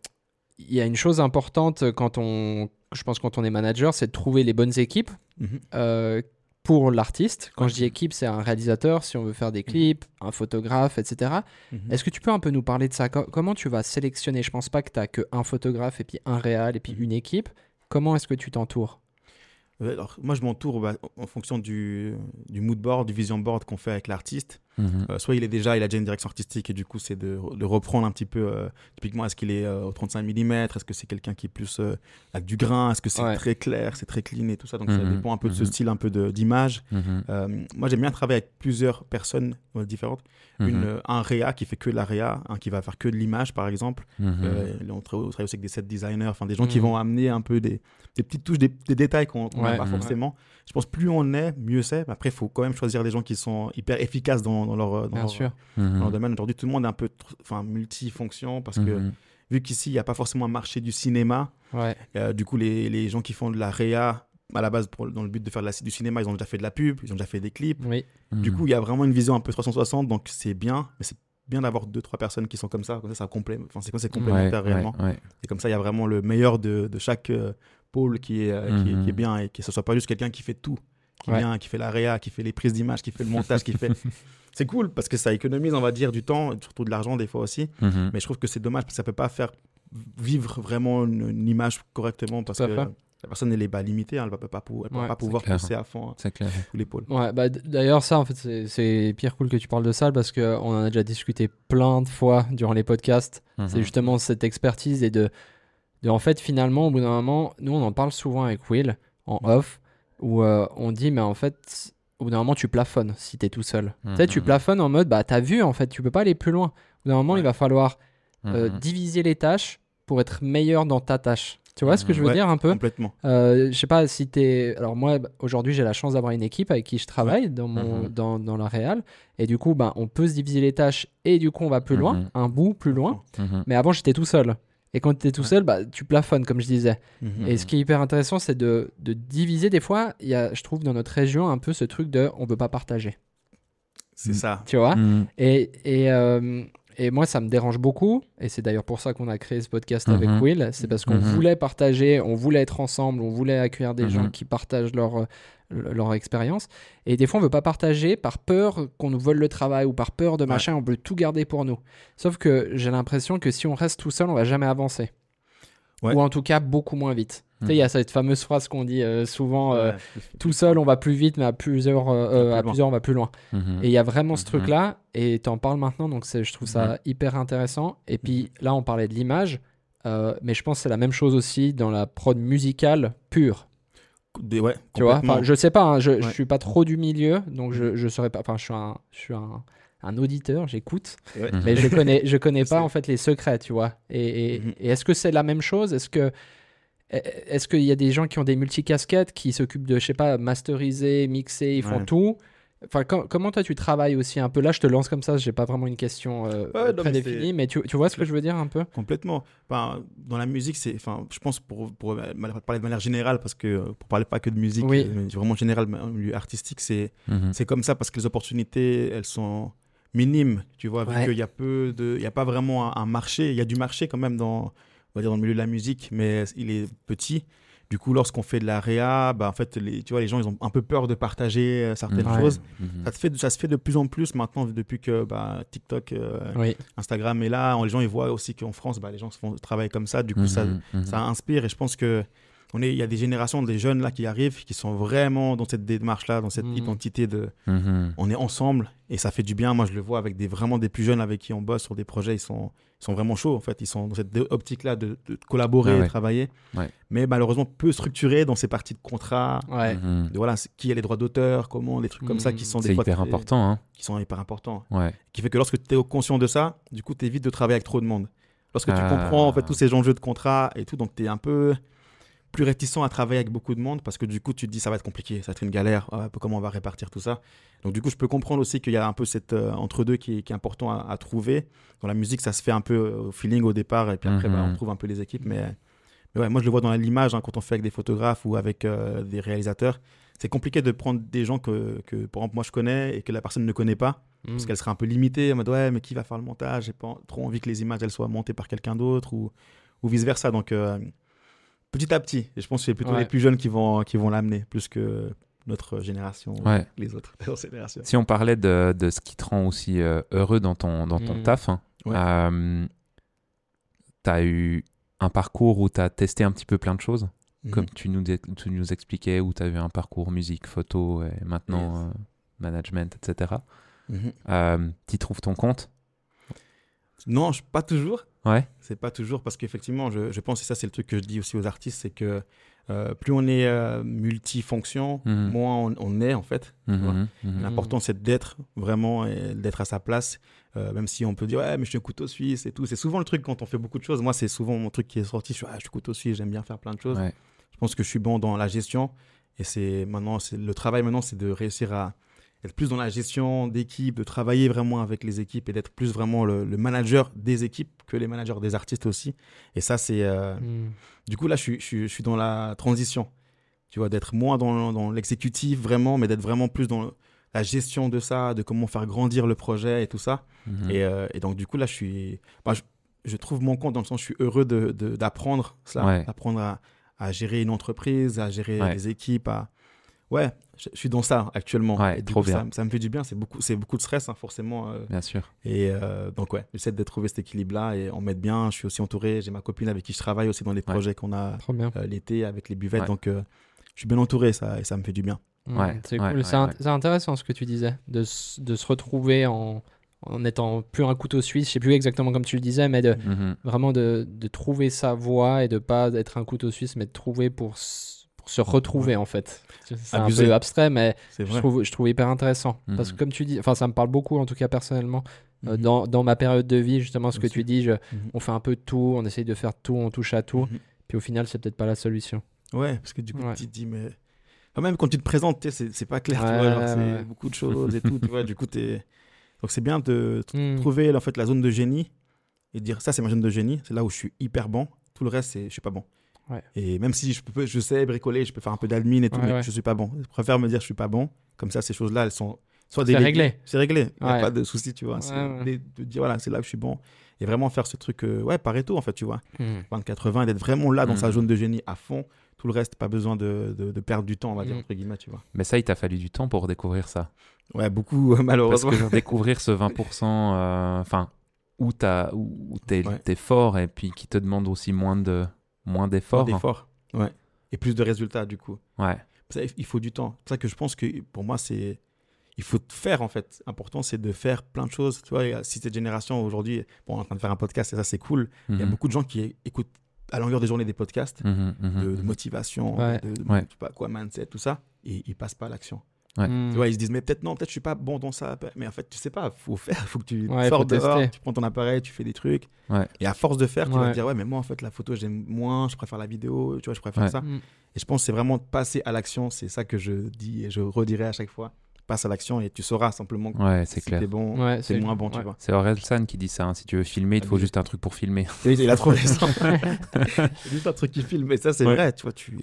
il y a une chose importante quand on, je pense, quand on est manager, c'est de trouver les bonnes équipes Mhm. euh, pour l'artiste. Quand Ouais. je dis équipe, c'est un réalisateur, si on veut faire des clips, un photographe, etc. Mhm. Est-ce que tu peux un peu nous parler de ça? Co- Comment tu vas sélectionner? Je pense pas que tu as que un photographe et puis un réal et puis Mhm. une équipe. Comment est-ce que tu t'entoures? Alors, moi, je m'entoure bah, en fonction du, du mood board, du vision board qu'on fait avec l'artiste. Mhm. Euh, soit il est déjà, il a déjà une direction artistique et du coup, c'est de, de reprendre un petit peu. euh, typiquement, est-ce qu'il est euh, au 35 mm Est-ce que c'est quelqu'un qui est plus euh, avec du grain? Est-ce que c'est Ouais. très clair? C'est très clean et tout ça? Donc, ça Mhm. dépend un peu de ce Mhm. style, un peu de- d'image. Moi, j'aime bien travailler avec plusieurs personnes euh, différentes. Une, un réa qui fait que de la réa, un qui va faire que de l'image, par exemple. On, travaille, on travaille aussi avec des set designers, enfin des gens qui vont amener un peu des, des petites touches, des, des détails qu'on n'a Ouais. pas forcément. Je pense plus on est, mieux c'est. Après, il faut quand même choisir des gens qui sont hyper efficaces dans, dans leur, dans Bien leur- sûr. Mhm. dans leur domaine. Aujourd'hui, tout le monde est un peu multifonction parce que Mhm. vu qu'ici, il n'y a pas forcément un marché du cinéma, Ouais. euh, du coup, les, les gens qui font de la réa, à la base, pour- dans le but de faire de la, du cinéma, ils ont déjà fait de la pub, ils ont déjà fait des clips. Oui. Du Mhm. coup, il y a vraiment une vision un peu 360, donc c'est bien, mais c'est bien d'avoir deux, trois personnes qui sont comme ça, comme ça, ça complè- enfin, c'est c'est complémentaire Ouais, réellement. ouais, ouais. Et comme ça, il y a vraiment le meilleur de, de chaque euh, pôle qui est, euh, qui, est, Mhm. qui est bien et que ce soit pas juste quelqu'un qui fait tout, qui Ouais. vient, qui fait la réa, qui fait les prises d'image, qui fait le montage, qui fait. [LAUGHS] C'est cool parce que ça économise, on va dire, du temps, surtout de l'argent des fois aussi. Mhm. Mais je trouve que c'est dommage parce que ça peut pas faire vivre vraiment une, une image correctement parce que fait. la personne elle est pas limitée, hein, elle va pas, pou- elle va Ouais, pas pouvoir clair. pousser à fond hein, clair. pôles. Ouais, bah, d'ailleurs, ça, en fait, c'est- pire cool que tu parles de ça parce qu'on en a déjà discuté plein de fois durant les podcasts. C'est Mhm. justement cette expertise et de, de, en fait, finalement, au bout d'un moment, nous, on en parle souvent avec Will en off où euh, on dit, mais en fait, au bout d'un moment, tu plafonnes si tu es tout seul. Tu sais, tu Mhm. plafonnes en mode, bah, t'as vu, en fait, tu peux pas aller plus loin. Au bout d'un moment, il va falloir euh, Mhm. diviser les tâches pour être meilleur dans ta tâche. Tu vois ce que je veux Ouais, dire un peu? Complètement. euh, je sais pas si t'es. Alors, moi, bah, aujourd'hui, j'ai la chance d'avoir une équipe avec qui je travaille dans, mon, Mhm. dans, dans la réal. Et du coup, bah, on peut se diviser les tâches et du coup, on va plus loin, un bout plus loin. Mais avant, j'étais tout seul. Et quand tu es tout Ouais. seul, bah, tu plafonnes, comme je disais. Mhm. Et ce qui est hyper intéressant, c'est de, de diviser. Des fois, il y a, je trouve, dans notre région, un peu ce truc de on veut pas partager. C'est ça. Tu vois? Mhm. Et, et, euh, et moi, ça me dérange beaucoup. Et c'est d'ailleurs pour ça qu'on a créé ce podcast avec Mhm. Will. C'est parce qu'on Mhm. voulait partager, on voulait être ensemble, on voulait accueillir des Mhm. gens qui partagent leur, euh, leur expérience. Et des fois, on veut pas partager par peur qu'on nous vole le travail ou par peur de machin. On veut tout garder pour nous. Sauf que j'ai l'impression que si on reste tout seul, on va jamais avancer. Ouais. Ou en tout cas, beaucoup moins vite. Tu sais, il y a cette fameuse phrase qu'on dit euh, souvent euh, Ouais. tout seul, on va plus vite, mais à plusieurs, euh, à plusieurs on va plus loin. Mhm. Et il y a vraiment ce Mhm. truc-là, et tu en parles maintenant, donc je trouve ça Mhm. hyper intéressant. Et puis là, on parlait de l'image, mais je pense que c'est la même chose aussi dans la prod musicale pure. Des- ouais, Tu vois, je sais pas, hein, je, je Ouais. suis pas trop du milieu, donc je, je saurais pas. Enfin, je suis un, je suis un, un auditeur, j'écoute, Ouais. Mais je [LAUGHS] connais, je connais pas en fait les secrets, tu vois. Et, et- Mhm. et est-ce que c'est la même chose? Est-ce que est-ce qu'il y a des gens qui ont des multicasquettes qui s'occupent de, je sais pas, masteriser, mixer, ils font Ouais. tout? Enfin, com- comment toi tu travailles aussi un peu? Là, je te lance comme ça, j'ai pas vraiment une question euh, Ouais, non, mais prédéfinie, c'est- mais tu, tu vois ce que je veux dire un peu? Complètement. Enfin, dans la musique, c'est, enfin, je pense pour, pour euh, parler de manière générale, parce que euh, pour parler pas que de musique, Oui. euh, mais vraiment général, mais artistique, c'est, Mhm. c'est comme ça parce que les opportunités, elles sont minimes, tu vois, vu Ouais. qu'il y a peu de, il y a pas vraiment un, un marché, il y a du marché quand même dans, on va dire dans le milieu de la musique, mais il est petit. Du coup, lorsqu'on fait de la réa, bah, en fait, les, tu vois, les gens, ils ont un peu peur de partager euh, certaines Ouais. choses. Mhm. Ça, te fait, ça se fait de plus en plus maintenant, depuis que bah, TikTok, euh, Oui. Instagram est là. Les gens, ils voient aussi qu'en France, bah, les gens se font travailler comme ça. Du coup, ça, Mhm. Mhm. ça inspire. Et je pense que on est, il y a des générations des jeunes là qui arrivent, qui sont vraiment dans cette démarche-là, dans cette Mhm. identité de, Mhm. on est ensemble et ça fait du bien. Moi, je le vois avec des vraiment des plus jeunes avec qui on bosse sur des projets, ils sont, ils sont vraiment chauds en fait. Ils sont dans cette optique-là de, de collaborer Ah ouais. et travailler, Ouais. mais malheureusement peu structurés dans ces parties de contrat. Ouais. Mhm. De, voilà, qui a les droits d'auteur, comment, des trucs comme ça qui sont des C'est fois hyper très- important. Hein. qui sont hyper importants. Ouais. Qui fait que lorsque tu es conscient de ça, du coup, tu évites de travailler avec trop de monde. Lorsque tu Ah. comprends en fait tous ces enjeux de contrat et tout, donc tu es un peu plus réticent à travailler avec beaucoup de monde parce que du coup, tu te dis ça va être compliqué, ça va être une galère, ah, comment on va répartir tout ça. Donc du coup, je peux comprendre aussi qu'il y a un peu cette euh, entre-deux qui, est- qui est important à, à trouver. Dans la musique, ça se fait un peu euh, au feeling au départ et puis après, Mhm. bah, on trouve un peu les équipes. Mais, mais ouais, moi, je le vois dans l'image hein, quand on fait avec des photographes ou avec euh, des réalisateurs. C'est compliqué de prendre des gens que, que, par exemple, moi je connais et que la personne ne connaît pas Mm. parce qu'elle serait un peu limitée en mode ouais mais qui va faire le montage? J'ai pas trop envie que les images elles soient montées par quelqu'un d'autre ou, ou vice versa donc euh, petit à petit et je pense que c'est plutôt Ouais. les plus jeunes qui vont qui vont l'amener plus que notre génération ou Ouais. les [LAUGHS] autres générations Si on parlait de, de ce qui te rend aussi euh, heureux dans ton, dans ton Mhm. taf, hein, Ouais. euh, tu as eu un parcours où tu as testé un petit peu plein de choses, Mhm. comme tu nous, tu nous expliquais, où tu as eu un parcours musique, photo et maintenant Yes. euh, management, etc. Mhm. Euh, tu trouves ton compte? Non je- pas toujours Ouais. c'est pas toujours parce qu'effectivement je, je pense et ça c'est le truc que je dis aussi aux artistes c'est que euh, plus on est euh, multifonction Mhm. moins on, on est en fait. Mhm, mhm. L'important, c'est d'être vraiment, et d'être à sa place, euh, même si on peut dire, ouais, mais je suis un couteau suisse et tout. C'est souvent le truc quand on fait beaucoup de choses. Moi, c'est souvent mon truc qui est sorti. Je suis, ah, je suis couteau suisse, j'aime bien faire plein de choses. Ouais. Je pense que je suis bon dans la gestion. Et c'est maintenant, c'est le travail maintenant, c'est de réussir à être plus dans la gestion d'équipe, de travailler vraiment avec les équipes et d'être plus vraiment le, le manager des équipes que les managers des artistes aussi. Et ça, c'est. euh, Mm. du coup, là, je suis, je suis, je suis dans la transition. Tu vois, d'être moins dans, dans l'exécutif vraiment, mais d'être vraiment plus dans la gestion de ça, de comment faire grandir le projet et tout ça. Mhm. Et, euh, et donc, du coup, là, je suis. bah, je, je trouve mon compte dans le sens, je suis heureux de- de- d'apprendre cela, Ouais. d'apprendre à, à gérer une entreprise, à gérer Ouais. des équipes. À... Ouais, je, je suis dans ça actuellement. Ouais, Et du trop coup, bien. Ça, me fait du bien. C'est beaucoup, c'est beaucoup de stress, hein, forcément. euh, Bien sûr. et euh, donc, ouais, j'essaie de trouver cet équilibre-là et on m'aide bien. Je suis aussi entouré. J'ai ma copine avec qui je travaille aussi dans les Ouais. projets qu'on a Trop bien. euh, l'été avec les buvettes. Ouais. Donc, euh, je suis bien entouré ça, et ça me fait du bien. Ouais, c'est cool. ouais, c'est, int- intéressant ce que tu disais, de, de se retrouver en, en étant plus un couteau suisse, je sais plus exactement comme tu le disais, mais de, Mhm. vraiment de, de trouver sa voie et de pas être un couteau suisse, mais de trouver pour se retrouver en fait. C'est un peu abstrait, mais je trouve, je trouve hyper intéressant. Parce que Mhm. comme tu dis, enfin ça me parle beaucoup en tout cas personnellement, euh, Mhm. dans, dans ma période de vie, justement ce que tu dis, je- Mhm. on fait un peu de tout, on essaye de faire tout, on touche à tout, Mhm. puis au final c'est peut-être pas la solution. Ouais, parce que du coup, Ouais. tu te dis, mais. Enfin, même quand tu te présentes, c'est- pas clair, tu Ouais, vois, genre, ouais, c'est ouais. beaucoup de choses et tout, tu vois, du coup, t'es. Donc, c'est bien de [LAUGHS] t- Mm. trouver en fait, la zone de génie et de dire ça, c'est ma zone de génie, c'est là où je suis hyper bon, tout le reste, je suis pas bon. Ouais. Et même si je, peux, je sais bricoler, je peux faire un peu d'admin et tout, Ouais, mais ouais. je suis pas bon. Je préfère me dire je suis pas bon, comme ça, ces choses-là, elles sont soit C'est réglé. C'est réglé, il n'y a pas de souci, tu vois. C'est Ouais, ouais. de, de dire voilà, c'est là où je suis bon. Et vraiment faire ce truc, euh, ouais, Pareto, en fait, tu vois. Mm. 20-80 et d'être vraiment là dans Mm. sa zone de génie à fond. Tout le reste, pas besoin de, de, de perdre du temps, on va dire, Mm. entre guillemets, tu vois. Mais ça, il t'a fallu du temps pour découvrir ça. Ouais, beaucoup, [LAUGHS] Parce malheureusement. que découvrir ce 20%, euh, enfin, où t'as- où t'es Ouais. t'es fort et puis qui te demande aussi moins de moins d'efforts. D'efforts. Ouais. Et plus de résultats, du coup. Ouais. Ça, il faut du temps. C'est pour ça que je pense que pour moi, c'est. Il faut faire, en fait. Important, c'est de faire plein de choses. Tu vois, si cette génération, aujourd'hui, bon, on est en train de faire un podcast et ça, c'est cool. Il y a Mhm. beaucoup de gens qui écoutent à longueur des journées des podcasts Mhm, mhm, de, de motivation, Ouais. de, Ouais. pas quoi, mindset, tout ça. Et ils passent pas à l'action. Ouais. Mm. Tu vois, ils se disent, mais peut-être non, peut-être je suis pas bon dans ça. Mais en fait, tu sais pas, faut faire, faut que tu Ouais, sors faut dehors, tester. tu prends ton appareil, tu fais des trucs. Ouais. Et à force de faire, tu vas Ouais. te dire, ouais, mais moi, en fait, la photo, j'aime moins, je préfère la vidéo, tu vois, je préfère Ouais. ça. Mm. Et je pense que c'est vraiment de passer à l'action, c'est ça que je dis et je redirai à chaque fois. Passe à l'action et tu sauras simplement Ouais, c'est si clair. t'es bon, Ouais, c'est moins bon, tu ouais. vois. C'est Orelsan qui dit ça. hein. Si tu veux filmer, il te faut Abusé. juste un truc pour filmer. Et il a trouvé ça. c'est juste un truc qui filme, mais ça, c'est Ouais. vrai, tu vois. Tu...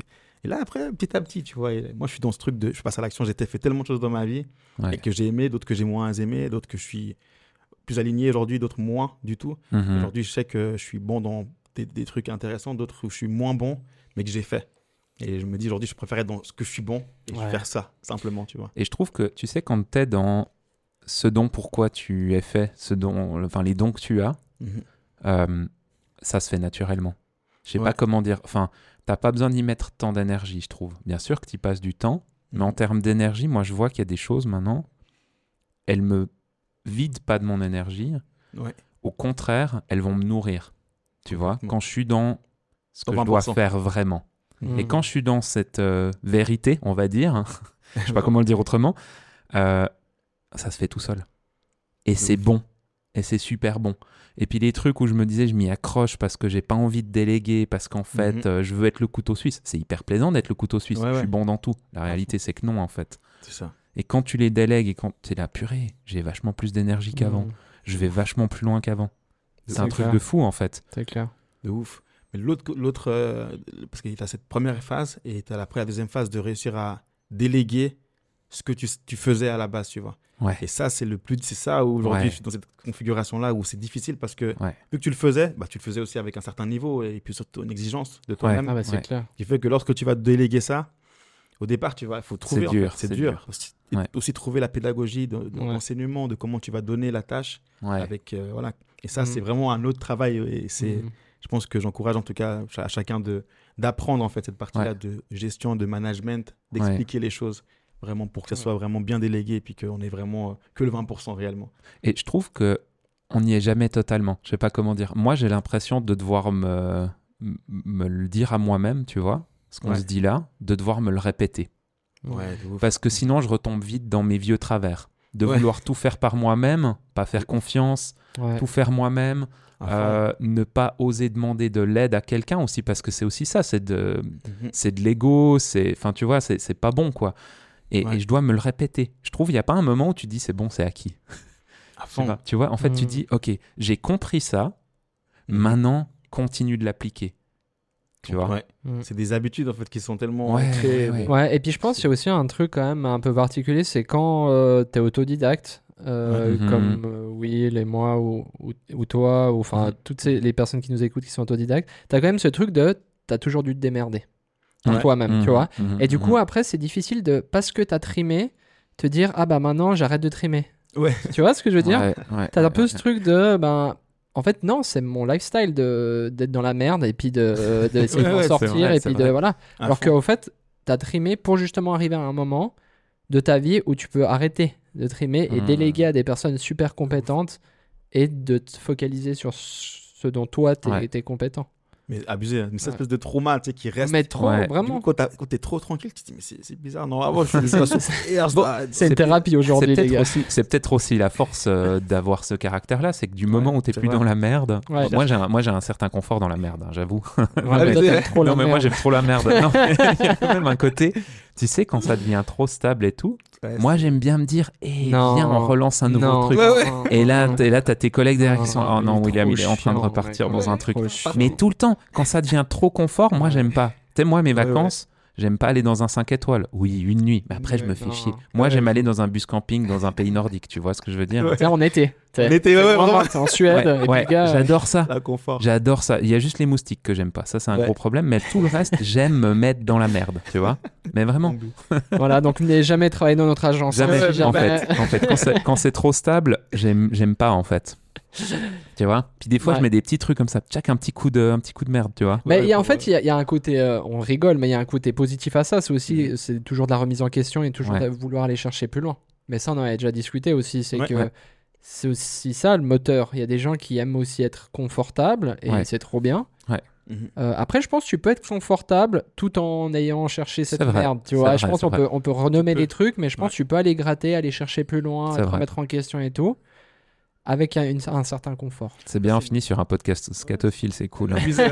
Et là, après, petit à petit, tu vois, moi, je suis dans ce truc de. Je passe à l'action, j'ai fait tellement de choses dans ma vie Ouais. et que j'ai aimé, d'autres que j'ai moins aimé, d'autres que je suis plus aligné aujourd'hui, d'autres moins du tout. Mhm. Aujourd'hui, je sais que je suis bon dans des, des trucs intéressants, d'autres où je suis moins bon, mais que j'ai fait. Et je me dis aujourd'hui, je préfère être dans ce que je suis bon et Ouais. faire ça, simplement, tu vois. Et je trouve que, tu sais, quand tu es dans ce dont pourquoi tu es fait, ce dont, enfin, les dons que tu as, Mhm. euh, ça se fait naturellement. Je sais Ouais. pas comment dire. Enfin, t'as pas besoin d'y mettre tant d'énergie, je trouve. Bien sûr que tu passes du temps, mais en Mhm. termes d'énergie, moi, je vois qu'il y a des choses maintenant, elles me vident pas de mon énergie. Ouais. Au contraire, elles vont me nourrir. Tu vois, quand je suis dans ce que je dois 120%. faire vraiment. Mm. Et quand je suis dans cette euh, vérité, on va dire, [LAUGHS] je sais pas comment le dire autrement, euh, ça se fait tout seul. Et c'est bon. Et c'est super bon. Et puis les trucs où je me disais, je m'y accroche parce que j'ai pas envie de déléguer, parce qu'en fait, Mhm. euh, je veux être le couteau suisse. C'est hyper plaisant d'être le couteau suisse. Ouais, je ouais. suis bon dans tout. La réalité, c'est que non, en fait. C'est ça. Et quand tu les délègues et quand tu es là, purée, j'ai vachement plus d'énergie qu'avant. Mm. Je vais vachement plus loin qu'avant. C'est un truc de fou, en fait. C'est clair. De ouf. Mais l'autre, l'autre euh, parce que tu as cette première phase et tu as après la deuxième phase de réussir à déléguer ce que tu, tu faisais à la base, tu vois. Ouais. Et ça, c'est le plus, c'est ça où aujourd'hui Ouais. je suis dans cette configuration-là où c'est difficile parce que Ouais. vu que tu le faisais, bah, tu le faisais aussi avec un certain niveau et puis surtout une exigence de Ouais. toi-même. Ah bah c'est Ouais. clair. qui fait que lorsque tu vas déléguer ça, au départ, tu vas, il faut trouver. en dur, fait, c'est c'est dur. dur. Aussi, aussi trouver la pédagogie de, de Ouais. l'enseignement, de comment tu vas donner la tâche. Ouais. Avec, euh, voilà. Et ça, c'est vraiment un autre travail. Et c'est, Mm. je pense que j'encourage en tout cas à chacun de, d'apprendre en fait cette partie-là Ouais. de gestion, de management, d'expliquer les choses vraiment pour que ça Ouais. soit vraiment bien délégué et puis qu'on ait vraiment euh, que le 20% réellement. Et je trouve que on n'y est jamais totalement. Je sais pas comment dire. Moi, j'ai l'impression de devoir me, me le dire à moi-même, tu vois, ce qu'on Ouais. se dit là, de devoir me le répéter. Ouais. Parce que sinon, je retombe vite dans mes vieux travers. De Ouais. vouloir tout faire par moi-même, pas faire confiance, Ouais. tout faire moi-même, euh, ne pas oser demander de l'aide à quelqu'un aussi, parce que c'est aussi ça, c'est de, Mhm. c'est de l'ego, c'est, enfin, tu vois, c'est, c'est pas bon, quoi. Et, Ouais. et je dois me le répéter. Je trouve, il n'y a pas un moment où tu dis c'est bon, c'est acquis. À [LAUGHS] Je sais fond. pas. Tu vois, en fait, tu Mm. dis, ok, j'ai compris ça, Mhm. maintenant, continue de l'appliquer. Tu vois Ouais. Mm. C'est des habitudes en fait qui sont tellement Ouais, ancrées. ouais, bon. Ouais, et puis je pense qu'il y a aussi un truc quand même un peu particulier, c'est quand tu es autodidacte, euh. Mhm. comme euh, Will et moi, ou, ou, ou toi, ou enfin toutes ces, les personnes qui nous écoutent qui sont autodidactes, tu as quand même ce truc de tu as toujours dû te démerder Ouais. toi-même, tu Mhm, vois. mhm, Et du mhm. coup, après, c'est difficile de, parce que tu as trimé, te dire ah bah maintenant j'arrête de trimer. Ouais. [LAUGHS] Tu vois ce que je veux dire? Ouais, ouais, T'as un peu ce truc de ben en fait non c'est mon lifestyle de d'être dans la merde et puis de [LAUGHS] de m'en sortir vrai, et puis de vrai. voilà À alors qu'au fait t'as trimé pour justement arriver à un moment de ta vie où tu peux arrêter de trimer et Hmm. déléguer à des personnes super compétentes et de te focaliser sur ce dont toi t'es t'es compétent Mais abusé, hein. mais cette Ouais. espèce de trauma tu sais, qui reste. mais trop Ouais. Du coup, vraiment quand t'es trop tranquille, tu te dis, mais c'est c'est bizarre, non, avant, je suis [LAUGHS] je dois- c'est une thérapie C'est aujourd'hui les peut-être gars aussi, c'est peut-être aussi la force euh, d'avoir ce caractère-là, c'est que du moment où t'es plus vrai. dans la merde, Ouais. moi j'ai un, moi j'ai un certain confort dans la merde, hein, j'avoue. Ouais, mais toi, [LAUGHS] c'est- t'aimes trop la non mais moi j'aime trop la merde. [LAUGHS] Il y a quand même un côté, tu sais, quand ça devient trop stable et tout. Ouais, Moi j'aime bien me dire, eh Non. viens, on relance un nouveau Non. truc. Ouais, ouais. Et là, t'es- là, t'as tes collègues derrière qui sont, oh non, William, il est en train de repartir dans un truc. Mais tout le temps, quand ça devient trop confort, moi j'aime pas. Tu sais, moi mes Ouais, vacances, j'aime pas aller dans un 5 étoiles. Oui, une nuit, mais après je me fais non. chier. Moi Ouais. j'aime aller dans un bus camping dans un pays nordique, tu vois ce que je veux dire? Ouais. C'est en été. En été, ouais, ouais, vraiment. En Suède. Ouais, gars, j'adore ça. J'adore ça. Il y a juste les moustiques que j'aime pas. Ça, c'est un Ouais. gros problème. Mais tout le reste, j'aime me mettre dans la merde. Tu vois? Mais vraiment. [LAUGHS] Voilà, donc n'ayez jamais travaillé dans notre agence. Jamais. hein, En jamais. fait, en fait quand c'est- quand c'est trop stable, j'aime j'aime pas, en fait. [LAUGHS] Tu vois? Puis des fois, Ouais. je mets des petits trucs comme ça. Tchac, un petit coup de, un petit coup de merde, tu vois Mais Ouais, il y a, en fait, il y, a- il y a un côté, euh, on rigole, mais il y a un côté positif à ça. C'est aussi, c'est toujours de la remise en question et toujours Ouais. de vouloir aller chercher plus loin. Mais ça, on en avait déjà discuté aussi. C'est Ouais, que ouais. c'est aussi ça le moteur. Il y a des gens qui aiment aussi être confortables et Ouais. c'est trop bien. Mhm. Euh, après, je pense que tu peux être confortable tout en ayant cherché cette vrai, merde. Tu vois, vrai, je pense qu'on vrai. peut, on peut renommer peux. les trucs, mais je pense Ouais. que tu peux aller gratter, aller chercher plus loin, te remettre en question et tout, avec un, une- un certain confort. C'est bien, on finit sur un podcast scatophile, c'est cool. hein. Abusé,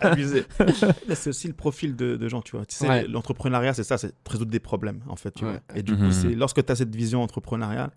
abusé. [LAUGHS] C'est aussi le profil de, de gens, tu vois. Tu sais, Ouais. l'entrepreneuriat, c'est ça, c'est résoudre des problèmes, en fait, tu Ouais. vois. Et du Mhm. coup, c'est lorsque tu as cette vision entrepreneuriale,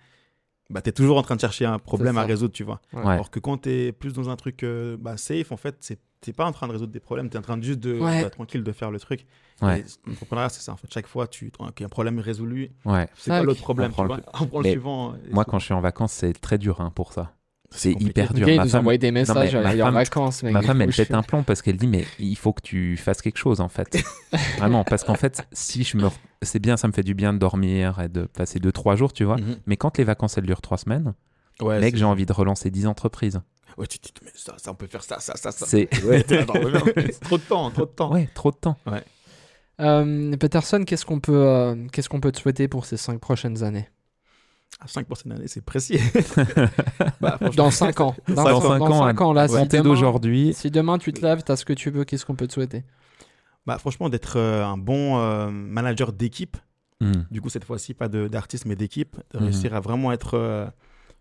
bah, tu es toujours en train de chercher un problème à résoudre, tu vois. Ouais. Alors que quand tu es plus dans un truc euh, bah, safe, en fait, c'est t'es pas en train de résoudre des problèmes, tu es en train de juste de Ouais. bah, tranquille de faire le truc. Ouais. L'entrepreneuriat, c'est ça. En fait, chaque fois, tu ok, un problème résolu. Ouais. C'est Tac. l'autre problème On prend tu le- vois On prend le Mais suivant. Moi, quand je suis en vacances, c'est très dur hein, pour ça. C'est hyper dur. gars, il Ma nous femme, des messages, mais ma il est en femme- vacances, mec. ma femme, elle pète un plomb parce qu'elle dit mais il faut que tu fasses quelque chose en fait. [LAUGHS] Vraiment, parce qu'en fait, si je me, c'est bien, ça me fait du bien de dormir et de passer deux trois jours, tu vois. Mhm. Mais quand les vacances elles durent trois semaines, Ouais, mec, j'ai envie de relancer 10 entreprises. Ouais, tu te dis, mais ça, ça, on peut faire ça, ça, ça, ça. C'est [LAUGHS] Ouais, trop de temps, trop de temps. ouais, trop de temps. Euh, Peterson, qu'est-ce qu'on peut, euh, qu'est-ce qu'on peut te souhaiter pour ces cinq prochaines années? À 5 prochaines années, c'est précis. [LAUGHS] bah, Dans 5 ans. [LAUGHS] Dans Dans 5 ans, cinq ans, là, si demain, d'aujourd'hui. si demain tu te lèves, t'as ce que tu veux, qu'est-ce qu'on peut te souhaiter? Bah, franchement, d'être euh, un bon euh, manager d'équipe. Hmm. Du coup, cette fois-ci, pas de- d'artiste, mais d'équipe. De Mhm. réussir à vraiment être euh,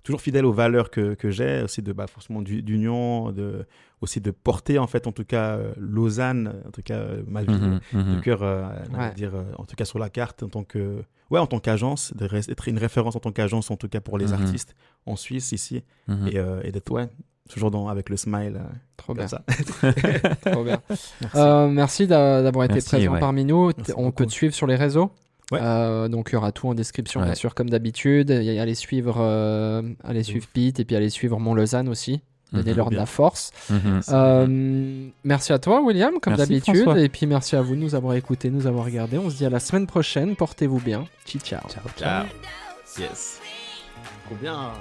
toujours fidèle aux valeurs que, que j'ai, aussi de bah, forcément du- d'union, de, aussi de porter, en fait, en tout cas, euh, Lausanne, en tout cas, euh, ma vie Mhm, de mhm. cœur, euh, Ouais. dire, euh, en tout cas sur la carte, en tant que, ouais, en tant qu'agence, de d'être une référence en tant qu'agence, en tout cas pour les Mhm. artistes en Suisse, ici, Mhm. et, euh, et d'être, ouais, toujours dans, avec le smile, euh, Trop comme bien. ça. [LAUGHS] Trop bien. Merci. Euh, merci d'a- d'avoir été Merci, présent ouais. parmi nous. Merci On beaucoup. peut te suivre sur les réseaux? Ouais. Euh, donc il y aura tout en description, bien Ouais. sûr, comme d'habitude. Il y a- Allez suivre, euh, allez De suivre Pete et puis allez suivre Mont Lausanne aussi. Donnez-leur de bien. la force. Mhm. Euh, merci à toi, William, comme d'habitude. Et puis merci à vous de nous avoir écoutés, nous avoir regardés. On se dit à la semaine prochaine. Portez-vous bien. Ciao, ciao. Ciao, ciao. Ciao. Yes. Trop bien.